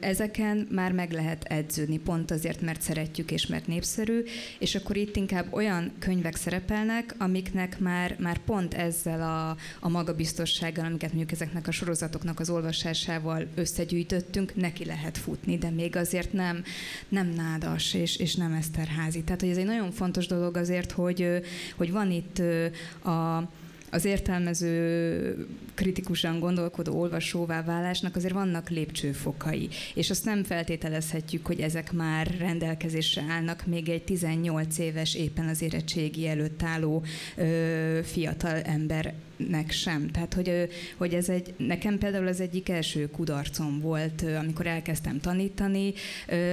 Ezeken már meg lehet edződni, pont azért, mert szeretjük és mert népszerű, és akkor itt inkább olyan könyvek szerepelnek, amiknek már, már pont ezzel a, a magabiztossággal, amiket mondjuk ezeknek a sorozatoknak az olvasásával összegyűjtöttünk, neki lehet futni, de még azért nem, nem nádas és, és nem eszterházi. Tehát, hogy ez egy nagyon fontos dolog azért, hogy, hogy van itt a az értelmező, kritikusan gondolkodó olvasóvá válásnak azért vannak lépcsőfokai, és azt nem feltételezhetjük, hogy ezek már rendelkezésre állnak még egy 18 éves, éppen az érettségi előtt álló ö, fiatal ember nek sem. Tehát, hogy, hogy ez egy, nekem például az egyik első kudarcom volt, amikor elkezdtem tanítani,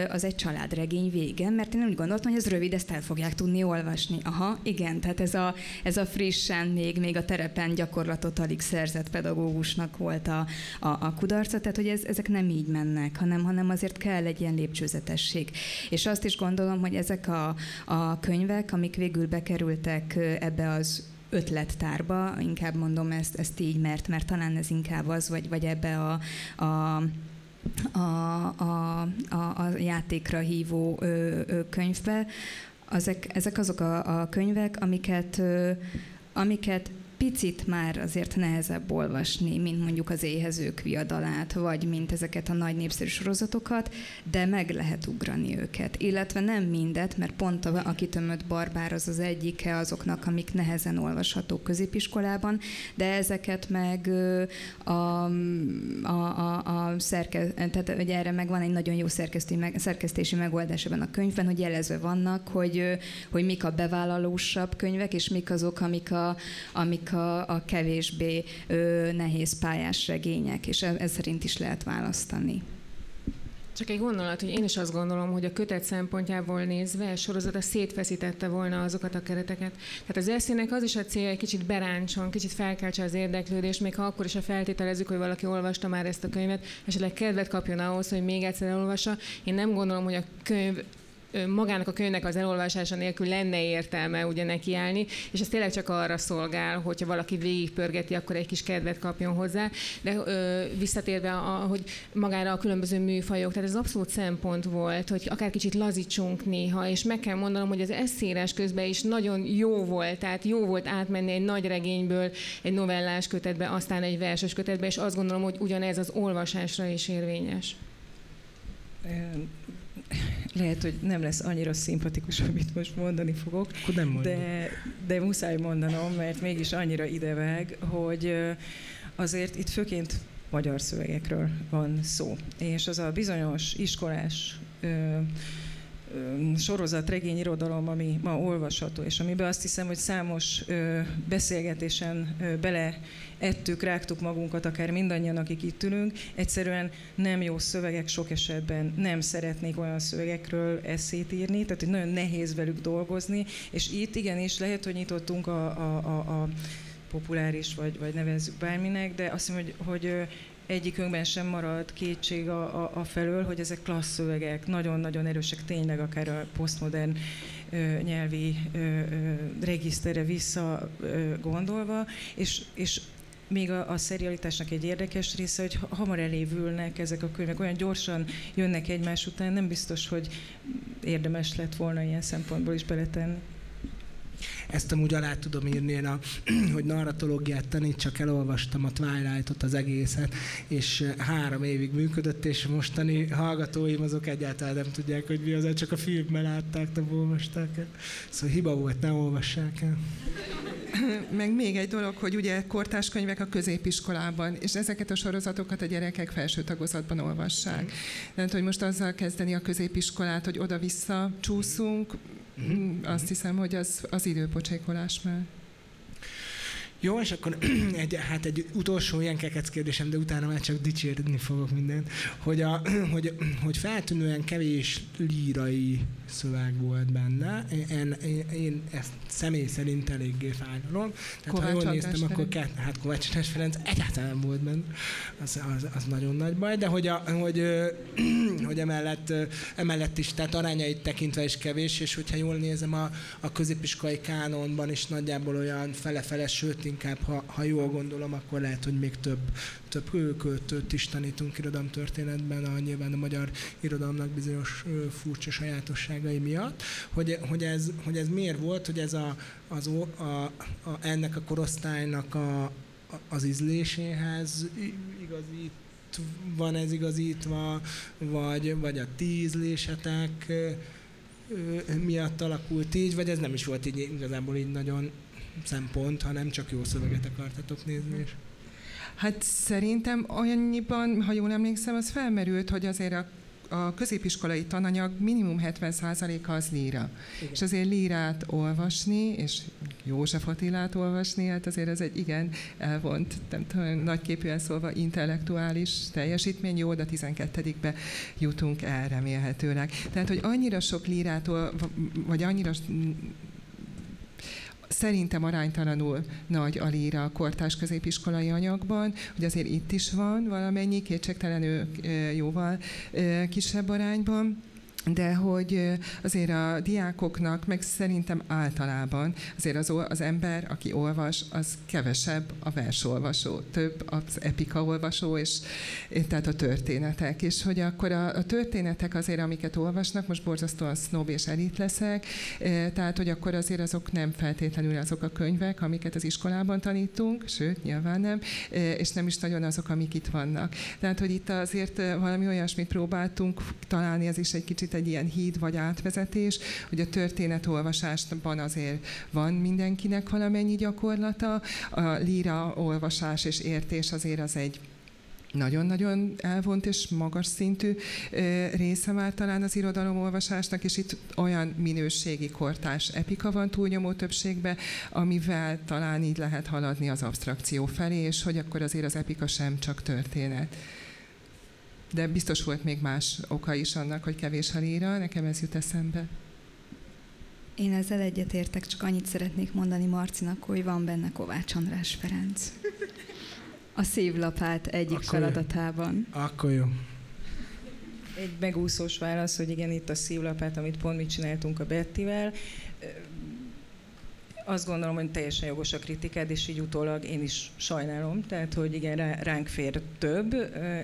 az egy családregény vége, mert én úgy gondoltam, hogy ez rövid, ezt el fogják tudni olvasni. Aha, igen, tehát ez a, ez a frissen, még, még a terepen gyakorlatot alig szerzett pedagógusnak volt a, a, a kudarca, tehát hogy ez, ezek nem így mennek, hanem, hanem azért kell egy ilyen lépcsőzetesség. És azt is gondolom, hogy ezek a, a könyvek, amik végül bekerültek ebbe az ötlettárba, inkább mondom ezt, ezt így, mert, mert talán ez inkább az, vagy, vagy ebbe a, a a, a, a, a játékra hívó ö, ö, könyvbe. Ezek, ezek azok a, a könyvek, amiket, ö, amiket picit már azért nehezebb olvasni, mint mondjuk az éhezők viadalát, vagy mint ezeket a nagy népszerű sorozatokat, de meg lehet ugrani őket. Illetve nem mindet, mert pont a, a kitömött barbár az az egyike azoknak, amik nehezen olvashatók középiskolában, de ezeket meg a, a, a, a szerke, tehát hogy erre meg van egy nagyon jó szerkesztési megoldás ebben a könyvben, hogy jelezve vannak, hogy, hogy mik a bevállalósabb könyvek, és mik azok, amik a, amik a, a kevésbé ö, nehéz pályás regények, és ez, ez szerint is lehet választani. Csak egy gondolat, hogy én is azt gondolom, hogy a kötet szempontjából nézve a sorozat a szétfeszítette volna azokat a kereteket. Tehát az eszének az is a célja, egy kicsit beráncson, kicsit felkeltse az érdeklődést, még ha akkor is a feltételezzük, hogy valaki olvasta már ezt a könyvet, esetleg kedvet kapjon ahhoz, hogy még egyszer elolvassa. Én nem gondolom, hogy a könyv magának a könyvnek az elolvasása nélkül lenne értelme ugye nekiállni, és ez tényleg csak arra szolgál, hogyha valaki végigpörgeti, akkor egy kis kedvet kapjon hozzá. De ö, visszatérve, a, hogy magára a különböző műfajok, tehát ez abszolút szempont volt, hogy akár kicsit lazítsunk néha, és meg kell mondanom, hogy az eszírás közben is nagyon jó volt, tehát jó volt átmenni egy nagy regényből egy novellás kötetbe, aztán egy verses kötetbe, és azt gondolom, hogy ugyanez az olvasásra is érvényes lehet, hogy nem lesz annyira szimpatikus, [laughs] amit most mondani fogok, Akkor nem de, de muszáj mondanom, mert mégis annyira idevág, hogy azért itt főként magyar szövegekről van szó. És az a bizonyos iskolás ö, sorozat, regény, irodalom, ami ma olvasható, és amiben azt hiszem, hogy számos beszélgetésen bele ettük, rágtuk magunkat, akár mindannyian, akik itt ülünk, egyszerűen nem jó szövegek sok esetben, nem szeretnék olyan szövegekről eszét írni, tehát hogy nagyon nehéz velük dolgozni, és itt igenis lehet, hogy nyitottunk a, a, a, a populáris, vagy, vagy nevezzük bárminek, de azt hiszem, hogy, hogy egyikünkben sem marad kétség a, a, a felől, hogy ezek klassz szövegek, nagyon-nagyon erősek, tényleg akár a posztmodern nyelvi ö, ö, regiszterre vissza ö, gondolva, és, és még a, a serialitásnak egy érdekes része, hogy hamar elévülnek ezek a könyvek, olyan gyorsan jönnek egymás után, nem biztos, hogy érdemes lett volna ilyen szempontból is beletenni. Ezt amúgy alá tudom írni, én a, [clears throat] hogy narratológiát tanítsak, elolvastam a Twilight-ot, az egészet, és három évig működött, és mostani hallgatóim azok egyáltalán nem tudják, hogy mi az, csak a filmben látták, nem olvasták el. Szóval hiba volt, ne olvassák el. [clears throat] Meg még egy dolog, hogy ugye kortás könyvek a középiskolában, és ezeket a sorozatokat a gyerekek felső tagozatban olvassák. Tehát, hogy most azzal kezdeni a középiskolát, hogy oda-vissza csúszunk, Mm, azt hiszem, hogy az, az időpocsékolás már. Jó, és akkor [clears throat] egy, hát egy utolsó ilyen kekec kérdésem, de utána már csak dicsérni fogok mindent, hogy, a, [clears throat] hogy, hogy feltűnően kevés lírai szöveg volt benne. Én, én, én ezt személy szerint eléggé fájlalom. Tehát Kovács ha jól néztem, Ferenc. akkor kett, hát Kovács András Ferenc egyáltalán volt benne. Az, az, az, nagyon nagy baj, de hogy, a, hogy, [clears throat] hogy emellett, emellett is, tehát arányait tekintve is kevés, és hogyha jól nézem, a, a középiskolai kánonban is nagyjából olyan fele-fele, sőt inkább, ha, ha jól gondolom, akkor lehet, hogy még több, több költőt is tanítunk irodalomtörténetben, a, nyilván a magyar irodalomnak bizonyos furcsa sajátosságai miatt, hogy, hogy, ez, hogy ez miért volt, hogy ez a, az, a, a, ennek a korosztálynak a, az ízléséhez igazít van ez igazítva, vagy, vagy a ti miatt alakult így, vagy ez nem is volt így igazából így nagyon szempont, hanem csak jó szöveget akartatok nézni. És... Hát szerintem annyiban, ha jól emlékszem, az felmerült, hogy azért a a középiskolai tananyag minimum 70%-a az líra. Igen. És azért lírát olvasni, és József Attilát olvasni, hát azért ez egy igen elvont, nem tudom, nagyképűen szólva intellektuális teljesítmény, jó, de 12-be jutunk el remélhetőleg. Tehát, hogy annyira sok lírát, vagy annyira szerintem aránytalanul nagy a líra a kortás középiskolai anyagban, hogy azért itt is van valamennyi, kétségtelenül jóval kisebb arányban de hogy azért a diákoknak, meg szerintem általában azért az, az ember, aki olvas, az kevesebb a versolvasó, több az epika olvasó, és tehát a történetek. És hogy akkor a, a történetek azért, amiket olvasnak, most borzasztóan snob és elit leszek, tehát hogy akkor azért azok nem feltétlenül azok a könyvek, amiket az iskolában tanítunk, sőt, nyilván nem, és nem is nagyon azok, amik itt vannak. Tehát, hogy itt azért valami olyasmit próbáltunk találni, ez is egy kicsit egy ilyen híd vagy átvezetés, hogy a történetolvasásban azért van mindenkinek valamennyi gyakorlata, a líra olvasás és értés azért az egy nagyon-nagyon elvont és magas szintű része már talán az irodalomolvasásnak, és itt olyan minőségi kortás epika van túlnyomó többségben, amivel talán így lehet haladni az abstrakció felé, és hogy akkor azért az epika sem csak történet de biztos volt még más oka is annak, hogy kevés a líra, nekem ez jut eszembe. Én ezzel egyetértek, csak annyit szeretnék mondani Marcinak, hogy van benne Kovács András Ferenc. A szívlapát egyik Akkor feladatában. Jó. Akkor jó. Egy megúszós válasz, hogy igen, itt a szívlapát, amit pont mi csináltunk a Bettivel azt gondolom, hogy teljesen jogos a kritikád, és így utólag én is sajnálom, tehát hogy igen, ránk fér több,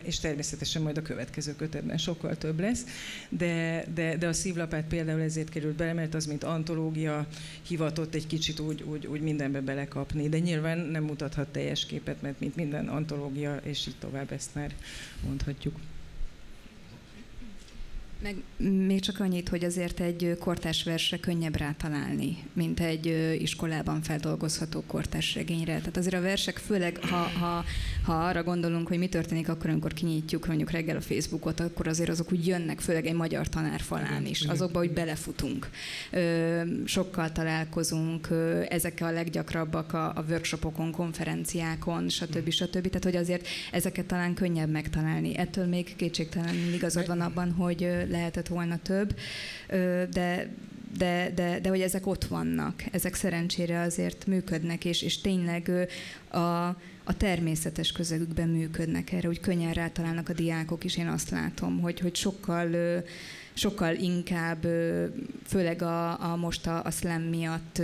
és természetesen majd a következő kötetben sokkal több lesz, de, de, de a szívlapát például ezért került bele, mert az, mint antológia hivatott egy kicsit úgy, úgy, úgy mindenbe belekapni, de nyilván nem mutathat teljes képet, mert mint minden antológia, és így tovább ezt már mondhatjuk. Meg még csak annyit, hogy azért egy kortás versre könnyebb rátalálni, mint egy iskolában feldolgozható kortás regényre. Tehát azért a versek, főleg ha, ha, ha arra gondolunk, hogy mi történik akkor, amikor kinyitjuk mondjuk reggel a Facebookot, akkor azért azok úgy jönnek, főleg egy magyar tanár falán is. Azokba, hogy belefutunk. Sokkal találkozunk, ezek a leggyakrabbak a, a workshopokon, konferenciákon, stb. stb. Tehát, hogy azért ezeket talán könnyebb megtalálni. Ettől még kétségtelenül igazad van abban, hogy lehetett volna több, de de, de, de hogy ezek ott vannak, ezek szerencsére azért működnek, és, és tényleg a, a természetes közegükben működnek erre, hogy könnyen rátalálnak a diákok is, én azt látom, hogy, hogy sokkal sokkal inkább, főleg a, a most a, a slam miatt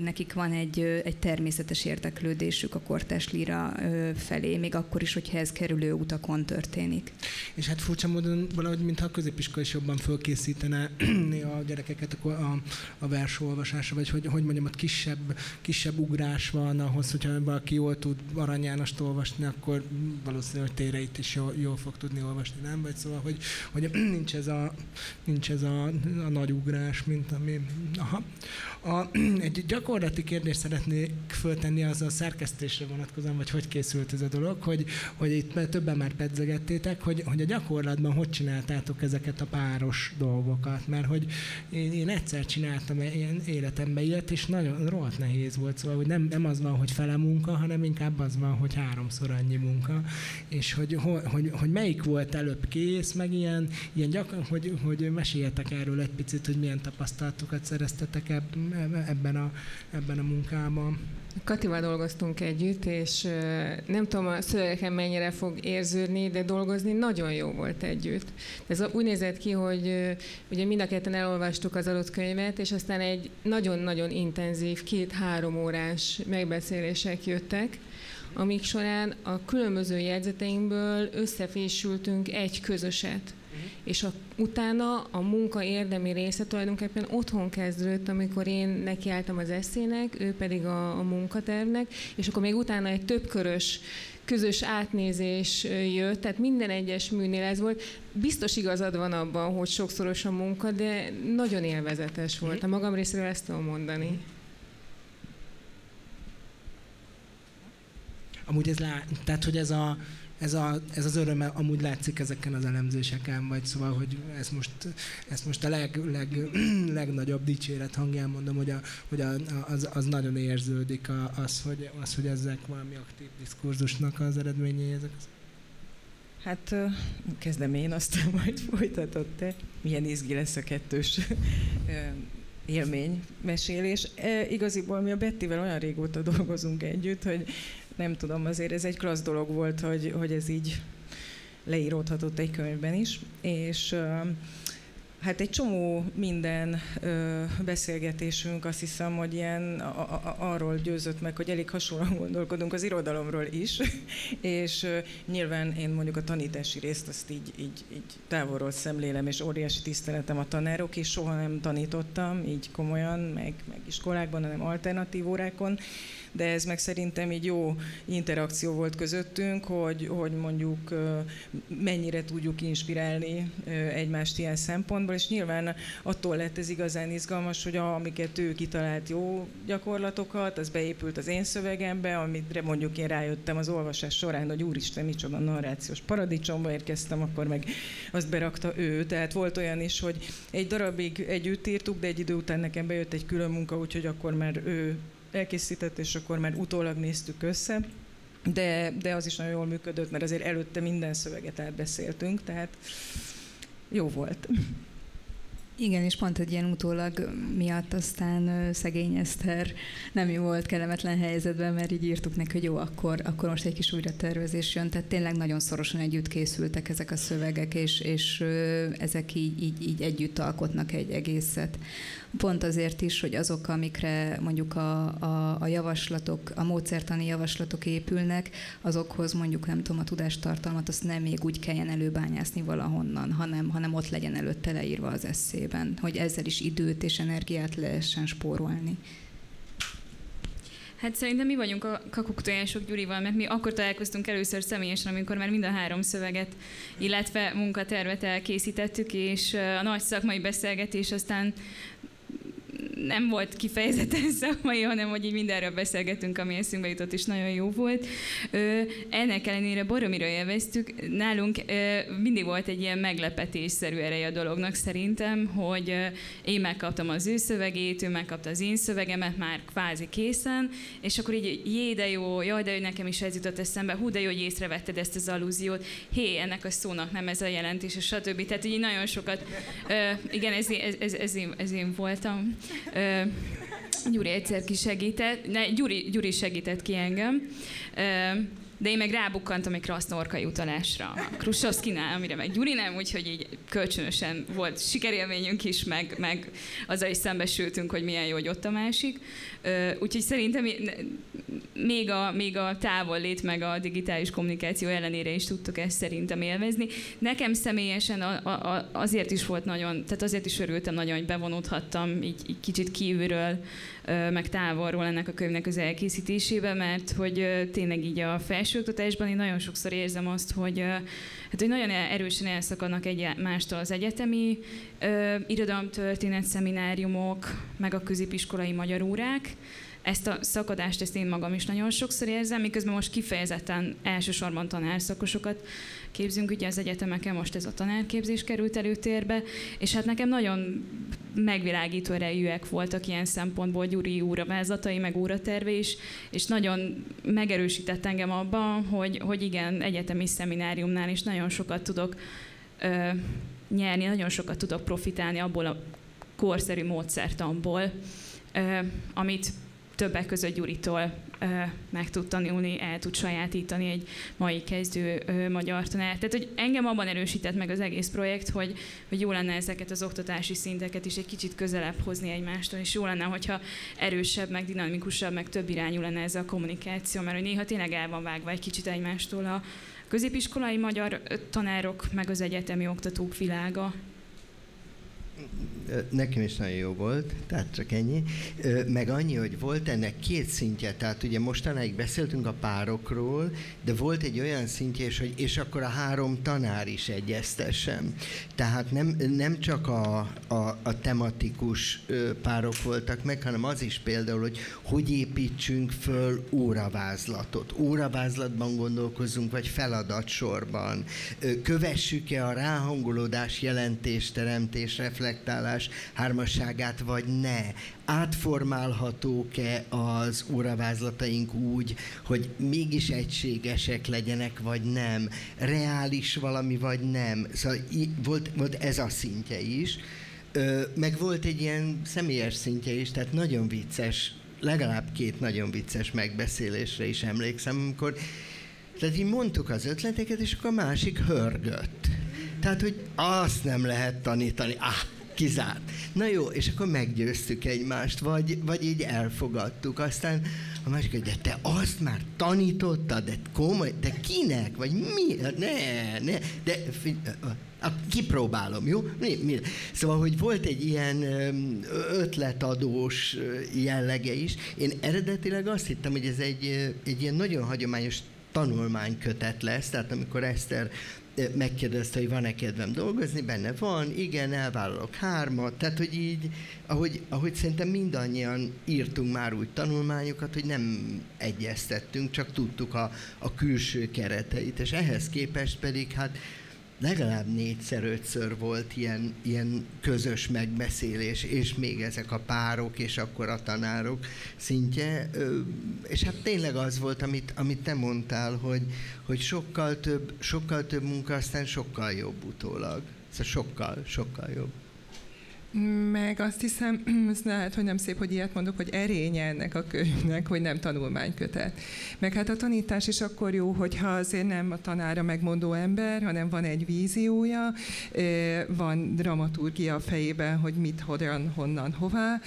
nekik van egy, egy természetes érdeklődésük a kortás lira felé, még akkor is, hogyha ez kerülő utakon történik. És hát furcsa módon valahogy, mintha a középiskola is jobban fölkészítene [clears throat] a gyerekeket a, a, a versolvasásra, vagy hogy, hogy mondjam, ott kisebb, kisebb ugrás van ahhoz, hogyha valaki jól tud Arany Jánost olvasni, akkor valószínűleg téreit is jól, jól fog tudni olvasni, nem? Vagy szóval, hogy, hogy [clears throat] nincs ez a nincs ez a, a nagy ugrás, mint ami... Aha. A, [clears throat] egy gyakorlati kérdést szeretnék föltenni az a szerkesztésre vonatkozóan, vagy hogy készült ez a dolog, hogy, hogy itt többen már pedzegettétek, hogy, hogy a gyakorlatban hogy csináltátok ezeket a páros dolgokat, mert hogy én, én egyszer csináltam ilyen életemben ilyet, és nagyon rohadt nehéz volt, szóval hogy nem, nem az van, hogy fele munka, hanem inkább az van, hogy háromszor annyi munka, és hogy, hogy, hogy, hogy melyik volt előbb kész, meg ilyen, ilyen gyakor, hogy, hogy meséljetek erről egy picit, hogy milyen tapasztalatokat szereztetek ebben a, ebben a munkában. Katival dolgoztunk együtt, és nem tudom a szövegeken mennyire fog érződni, de dolgozni nagyon jó volt együtt. Ez úgy nézett ki, hogy ugye mind a ketten elolvastuk az adott könyvet, és aztán egy nagyon-nagyon intenzív, két-három órás megbeszélések jöttek, amik során a különböző jegyzeteinkből összefésültünk egy közöset és a, utána a munka érdemi része tulajdonképpen otthon kezdődött, amikor én nekiálltam az eszének, ő pedig a, a munkatervnek, és akkor még utána egy többkörös közös átnézés jött, tehát minden egyes műnél ez volt. Biztos igazad van abban, hogy sokszoros a munka, de nagyon élvezetes volt. A magam részéről ezt tudom mondani. Amúgy ez lá... tehát, hogy ez a ez, a, ez az öröm amúgy látszik ezeken az elemzéseken, vagy szóval, hogy ez most, ezt most a leg, leg, [clears throat] legnagyobb dicséret hangján mondom, hogy, a, hogy a, az, az, nagyon érződik a, az, hogy, az, hogy ezek valami aktív diskurzusnak az eredményei. Ezek Hát kezdem én, aztán [laughs] majd folytatod te. Milyen izgi lesz a kettős élmény, mesélés. E, igaziból mi a Bettivel olyan régóta dolgozunk együtt, hogy nem tudom, azért ez egy klassz dolog volt, hogy, hogy ez így leíródhatott egy könyvben is, és Hát egy csomó minden beszélgetésünk azt hiszem, hogy ilyen a, a, arról győzött meg, hogy elég hasonlóan gondolkodunk az irodalomról is, [laughs] és ö, nyilván én mondjuk a tanítási részt azt így, így, így távolról szemlélem, és óriási tiszteletem a tanárok, és soha nem tanítottam így komolyan, meg, meg iskolákban, hanem alternatív órákon, de ez meg szerintem így jó interakció volt közöttünk, hogy, hogy mondjuk mennyire tudjuk inspirálni egymást ilyen szempontból, és nyilván attól lett ez igazán izgalmas, hogy amiket ő kitalált jó gyakorlatokat, az beépült az én szövegembe, amire mondjuk én rájöttem az olvasás során, hogy úristen, micsoda narrációs paradicsomba érkeztem, akkor meg azt berakta ő. Tehát volt olyan is, hogy egy darabig együtt írtuk, de egy idő után nekem bejött egy külön munka, úgyhogy akkor már ő elkészített, és akkor már utólag néztük össze. De, de az is nagyon jól működött, mert azért előtte minden szöveget átbeszéltünk, tehát jó volt. Igen, és pont egy ilyen utólag miatt aztán szegény Eszter nem jó volt kellemetlen helyzetben, mert így írtuk neki, hogy jó, akkor, akkor most egy kis újratervezés jön. Tehát tényleg nagyon szorosan együtt készültek ezek a szövegek, és, és ezek így, így, így együtt alkotnak egy egészet. Pont azért is, hogy azok, amikre mondjuk a, a, a javaslatok, a módszertani javaslatok épülnek, azokhoz mondjuk nem tudom, a tudástartalmat azt nem még úgy kelljen előbányászni valahonnan, hanem, hanem ott legyen előtte leírva az eszében, hogy ezzel is időt és energiát lehessen spórolni. Hát szerintem mi vagyunk a kakuktojások Gyurival, mert mi akkor találkoztunk először személyesen, amikor már mind a három szöveget, illetve munkatervet elkészítettük, és a nagy szakmai beszélgetés aztán nem volt kifejezetten [laughs] szakmai, hanem hogy így mindenről beszélgetünk, ami eszünkbe jutott, és nagyon jó volt. Ö, ennek ellenére baromira élveztük. Nálunk ö, mindig volt egy ilyen meglepetésszerű ereje a dolognak szerintem, hogy ö, én megkaptam az ő szövegét, ő megkapta az én szövegemet már kvázi készen, és akkor így, jé, de jó, jaj, de nekem is ez jutott eszembe, hú, de jó, hogy észrevetted ezt az allúziót, hé, ennek a szónak nem ez a jelentés, és stb. Tehát így nagyon sokat, ö, igen, ez, ez, ez, ez, én, ez én voltam. Gyuri egyszer kisegített, ne, Gyuri, Gyuri segített ki engem, de én meg rábukkantam egy krasznorkai utalásra. Krusovszkinál, amire meg Gyuri nem, úgyhogy így kölcsönösen volt sikerélményünk is, meg, meg azzal is szembesültünk, hogy milyen jó, hogy ott a másik. Úgyhogy szerintem még a, még a távol lét meg a digitális kommunikáció ellenére is tudtuk ezt szerintem élvezni. Nekem személyesen a, a, azért is volt nagyon, tehát azért is örültem nagyon, hogy bevonódhattam így, így kicsit kívülről, meg távolról ennek a könyvnek az elkészítésébe, mert hogy tényleg így a felsőoktatásban én nagyon sokszor érzem azt, hogy, hát, hogy nagyon erősen elszakadnak egymástól az egyetemi irodalomtörténet szemináriumok, meg a középiskolai magyar órák, ezt a szakadást ezt én magam is nagyon sokszor érzem, miközben most kifejezetten elsősorban tanárszakosokat képzünk, ugye az egyetemeken most ez a tanárképzés került előtérbe, és hát nekem nagyon megvilágító erejűek voltak ilyen szempontból Gyuri úravázlatai, meg óraterve is, és nagyon megerősített engem abban, hogy, hogy igen, egyetemi szemináriumnál is nagyon sokat tudok ö, nyerni, nagyon sokat tudok profitálni abból a korszerű módszertamból, ö, amit többek között Gyuritól meg tud tanulni, el tud sajátítani egy mai kezdő magyar tanár. Tehát, hogy engem abban erősített meg az egész projekt, hogy, hogy jó lenne ezeket az oktatási szinteket is egy kicsit közelebb hozni egymástól, és jó lenne, hogyha erősebb, meg dinamikusabb, meg több irányú lenne ez a kommunikáció, mert hogy néha tényleg el van vágva egy kicsit egymástól a középiskolai magyar tanárok, meg az egyetemi oktatók világa nekem is nagyon jó volt, tehát csak ennyi. Meg annyi, hogy volt ennek két szintje, tehát ugye mostanáig beszéltünk a párokról, de volt egy olyan szintje is, hogy és akkor a három tanár is egyeztessen. Tehát nem, nem csak a, a, a tematikus párok voltak meg, hanem az is például, hogy hogy építsünk föl óravázlatot. Óravázlatban gondolkozunk, vagy feladatsorban. Kövessük-e a ráhangolódás, jelentés, teremtés, hármas hármasságát, vagy ne? Átformálhatók-e az óravázlataink úgy, hogy mégis egységesek legyenek, vagy nem? Reális valami, vagy nem? Szóval volt, volt ez a szintje is. Meg volt egy ilyen személyes szintje is, tehát nagyon vicces, legalább két nagyon vicces megbeszélésre is emlékszem, amikor tehát így mondtuk az ötleteket, és akkor a másik hörgött. Tehát, hogy azt nem lehet tanítani. Ah, kizárt. Na jó, és akkor meggyőztük egymást, vagy, vagy így elfogadtuk. Aztán a másik, de te azt már tanítottad, de komoly, de kinek, vagy mi? Ne, ne, de kipróbálom, jó? Mi, mi? Szóval, hogy volt egy ilyen ötletadós jellege is. Én eredetileg azt hittem, hogy ez egy, egy ilyen nagyon hagyományos tanulmánykötet lesz, tehát amikor Eszter megkérdezte, hogy van-e kedvem dolgozni, benne van, igen, elvállalok hármat, tehát hogy így, ahogy, ahogy szerintem mindannyian írtunk már úgy tanulmányokat, hogy nem egyeztettünk, csak tudtuk a, a külső kereteit, és ehhez képest pedig hát legalább négyszer, ötször volt ilyen, ilyen közös megbeszélés, és még ezek a párok, és akkor a tanárok szintje. És hát tényleg az volt, amit, amit te mondtál, hogy, hogy sokkal több, sokkal több munka, aztán sokkal jobb utólag. Szóval sokkal, sokkal jobb. Meg azt hiszem, [clears throat] lehet, hogy nem szép, hogy ilyet mondok, hogy erénye ennek a könyvnek, hogy nem tanulmánykötet. Meg hát a tanítás is akkor jó, hogyha azért nem a tanára megmondó ember, hanem van egy víziója, van dramaturgia a fejében, hogy mit, hogyan, honnan, hová.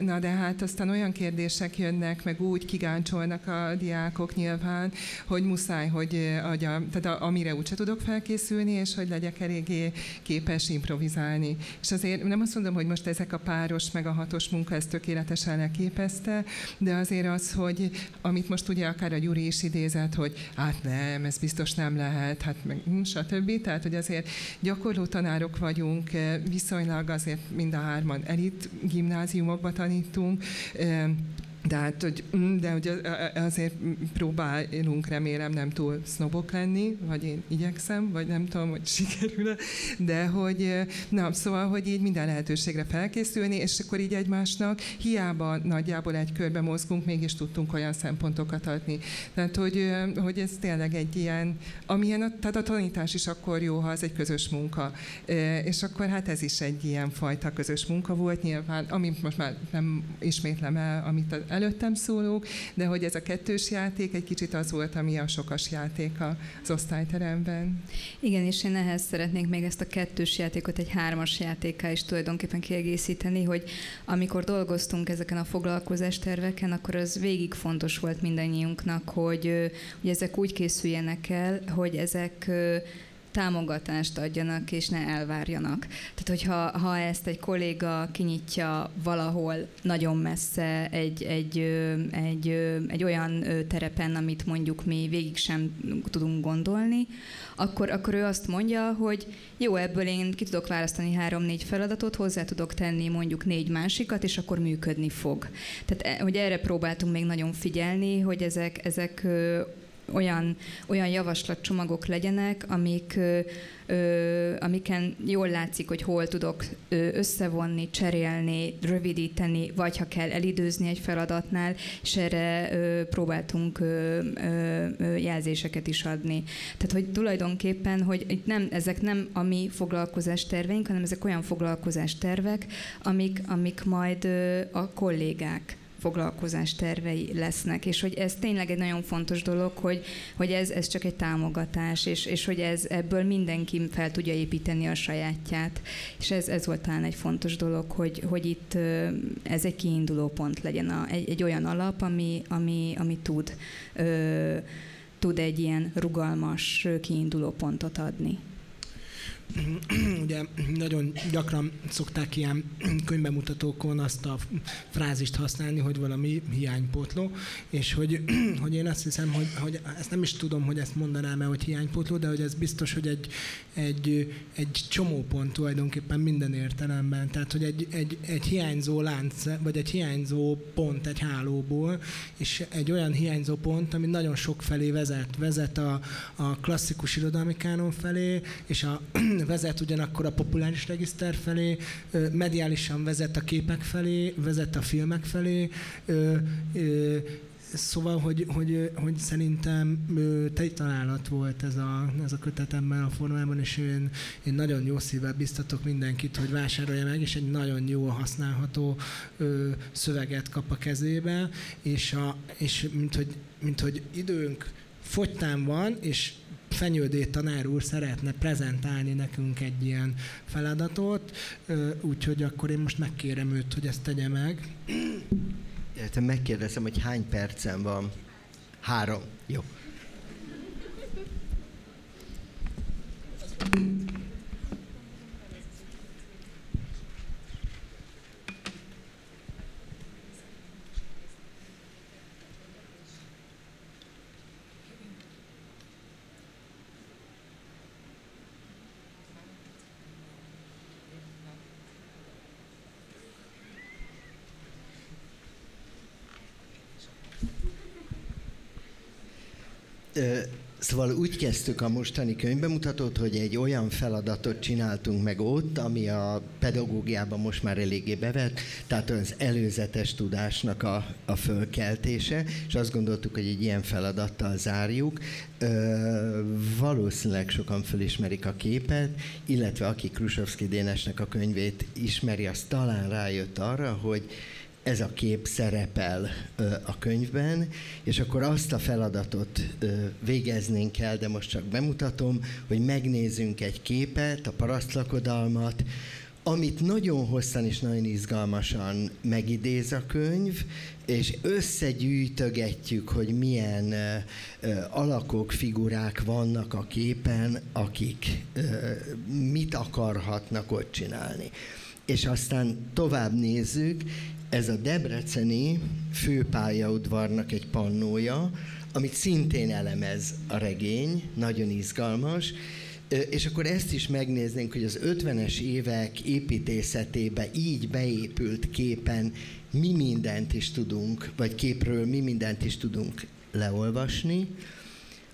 Na de hát aztán olyan kérdések jönnek, meg úgy kigáncsolnak a diákok nyilván, hogy muszáj, hogy adja, tehát amire úgyse tudok felkészülni, és hogy legyek eléggé képes improvizálni. És azért nem azt mondom, hogy most ezek a páros meg a hatos munka, ez tökéletesen leképezte, de azért az, hogy amit most ugye akár a Gyuri is idézett, hogy hát nem, ez biztos nem lehet, hát meg hm, stb. Tehát, hogy azért gyakorló tanárok vagyunk, viszonylag azért mind a hárman elit gimnáziumokba tanítunk, de, hát, hogy, mm, de hogy azért próbálunk remélem nem túl sznobok lenni, vagy én igyekszem, vagy nem tudom, hogy sikerül de hogy na, szóval, hogy így minden lehetőségre felkészülni, és akkor így egymásnak hiába nagyjából egy körbe mozgunk, mégis tudtunk olyan szempontokat adni. Tehát, hogy, hogy ez tényleg egy ilyen, amilyen, a, tehát a tanítás is akkor jó, ha az egy közös munka. És akkor hát ez is egy ilyen fajta közös munka volt, nyilván, amit most már nem ismétlem el, amit előttem szólók, de hogy ez a kettős játék egy kicsit az volt, ami a sokas játék az osztályteremben. Igen, és én ehhez szeretnék még ezt a kettős játékot egy hármas játékká is tulajdonképpen kiegészíteni, hogy amikor dolgoztunk ezeken a foglalkozás terveken, akkor az végig fontos volt mindannyiunknak, hogy, hogy ezek úgy készüljenek el, hogy ezek támogatást adjanak, és ne elvárjanak. Tehát, hogyha ha ezt egy kolléga kinyitja valahol nagyon messze egy, egy, egy, egy olyan terepen, amit mondjuk mi végig sem tudunk gondolni, akkor, akkor ő azt mondja, hogy jó, ebből én ki tudok választani három-négy feladatot, hozzá tudok tenni mondjuk négy másikat, és akkor működni fog. Tehát, e, hogy erre próbáltunk még nagyon figyelni, hogy ezek, ezek olyan, olyan javaslatcsomagok legyenek, amik, ö, ö, amiken jól látszik, hogy hol tudok összevonni, cserélni, rövidíteni, vagy ha kell elidőzni egy feladatnál, és erre ö, próbáltunk ö, ö, jelzéseket is adni. Tehát, hogy tulajdonképpen, hogy itt nem, ezek nem a mi foglalkozás terveink, hanem ezek olyan foglalkozás tervek, amik, amik majd ö, a kollégák foglalkozás tervei lesznek, és hogy ez tényleg egy nagyon fontos dolog, hogy, hogy ez, ez csak egy támogatás, és, és hogy ez ebből mindenki fel tudja építeni a sajátját. És ez, ez volt talán egy fontos dolog, hogy, hogy itt ez egy kiinduló pont legyen, a, egy, egy olyan alap, ami, ami, ami tud, ö, tud egy ilyen rugalmas kiinduló pontot adni. [clears throat] ugye nagyon gyakran szokták ilyen [clears throat] könyvbemutatókon azt a frázist használni, hogy valami hiánypótló, és hogy, [clears throat] hogy én azt hiszem, hogy, hogy ezt nem is tudom, hogy ezt mondanám-e, hogy hiánypótló, de hogy ez biztos, hogy egy, egy, egy csomópont tulajdonképpen minden értelemben. Tehát, hogy egy, egy, egy hiányzó lánc, vagy egy hiányzó pont egy hálóból, és egy olyan hiányzó pont, ami nagyon sok felé vezet. Vezet a, a klasszikus irodalmi kánon felé, és a vezet ugyanakkor a populáris regiszter felé, mediálisan vezet a képek felé, vezet a filmek felé, Szóval, hogy, hogy, hogy szerintem te találat volt ez a, ez a kötetemben a formában, és én, én nagyon jó szívvel biztatok mindenkit, hogy vásárolja meg, és egy nagyon jó használható ö, szöveget kap a kezébe, és, a, és mint, hogy, mint hogy időnk fogytán van, és Fenyődé tanár úr szeretne prezentálni nekünk egy ilyen feladatot, úgyhogy akkor én most megkérem őt, hogy ezt tegye meg. Értem, megkérdezem, hogy hány percem van. Három. Jó. Szóval úgy kezdtük a mostani könyvbemutatót, hogy egy olyan feladatot csináltunk meg ott, ami a pedagógiában most már eléggé bevett, tehát az előzetes tudásnak a, a fölkeltése, és azt gondoltuk, hogy egy ilyen feladattal zárjuk. Ö, valószínűleg sokan fölismerik a képet, illetve aki Krusovszki Dénesnek a könyvét ismeri, az talán rájött arra, hogy ez a kép szerepel a könyvben, és akkor azt a feladatot végeznénk el, de most csak bemutatom, hogy megnézzünk egy képet, a parasztlakodalmat, amit nagyon hosszan és nagyon izgalmasan megidéz a könyv, és összegyűjtögetjük, hogy milyen alakok, figurák vannak a képen, akik mit akarhatnak ott csinálni. és aztán tovább nézzük, ez a Debreceni főpályaudvarnak egy pannója, amit szintén elemez a regény, nagyon izgalmas, és akkor ezt is megnéznénk, hogy az 50-es évek építészetébe így beépült képen mi mindent is tudunk, vagy képről mi mindent is tudunk leolvasni,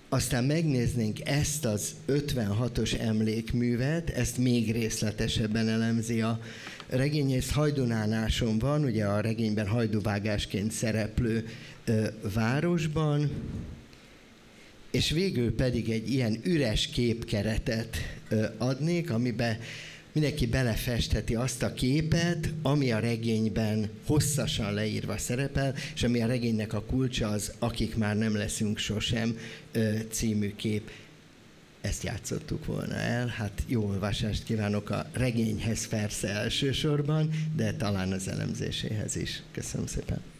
aztán megnéznénk ezt az 56-os emlékművet, ezt még részletesebben elemzi a regényész Hajdunánáson van, ugye a regényben hajduvágásként szereplő ö, városban, és végül pedig egy ilyen üres képkeretet ö, adnék, amiben mindenki belefestheti azt a képet, ami a regényben hosszasan leírva szerepel, és ami a regénynek a kulcsa az Akik már nem leszünk sosem című kép. Ezt játszottuk volna el. Hát jó olvasást kívánok a regényhez persze elsősorban, de talán az elemzéséhez is. Köszönöm szépen.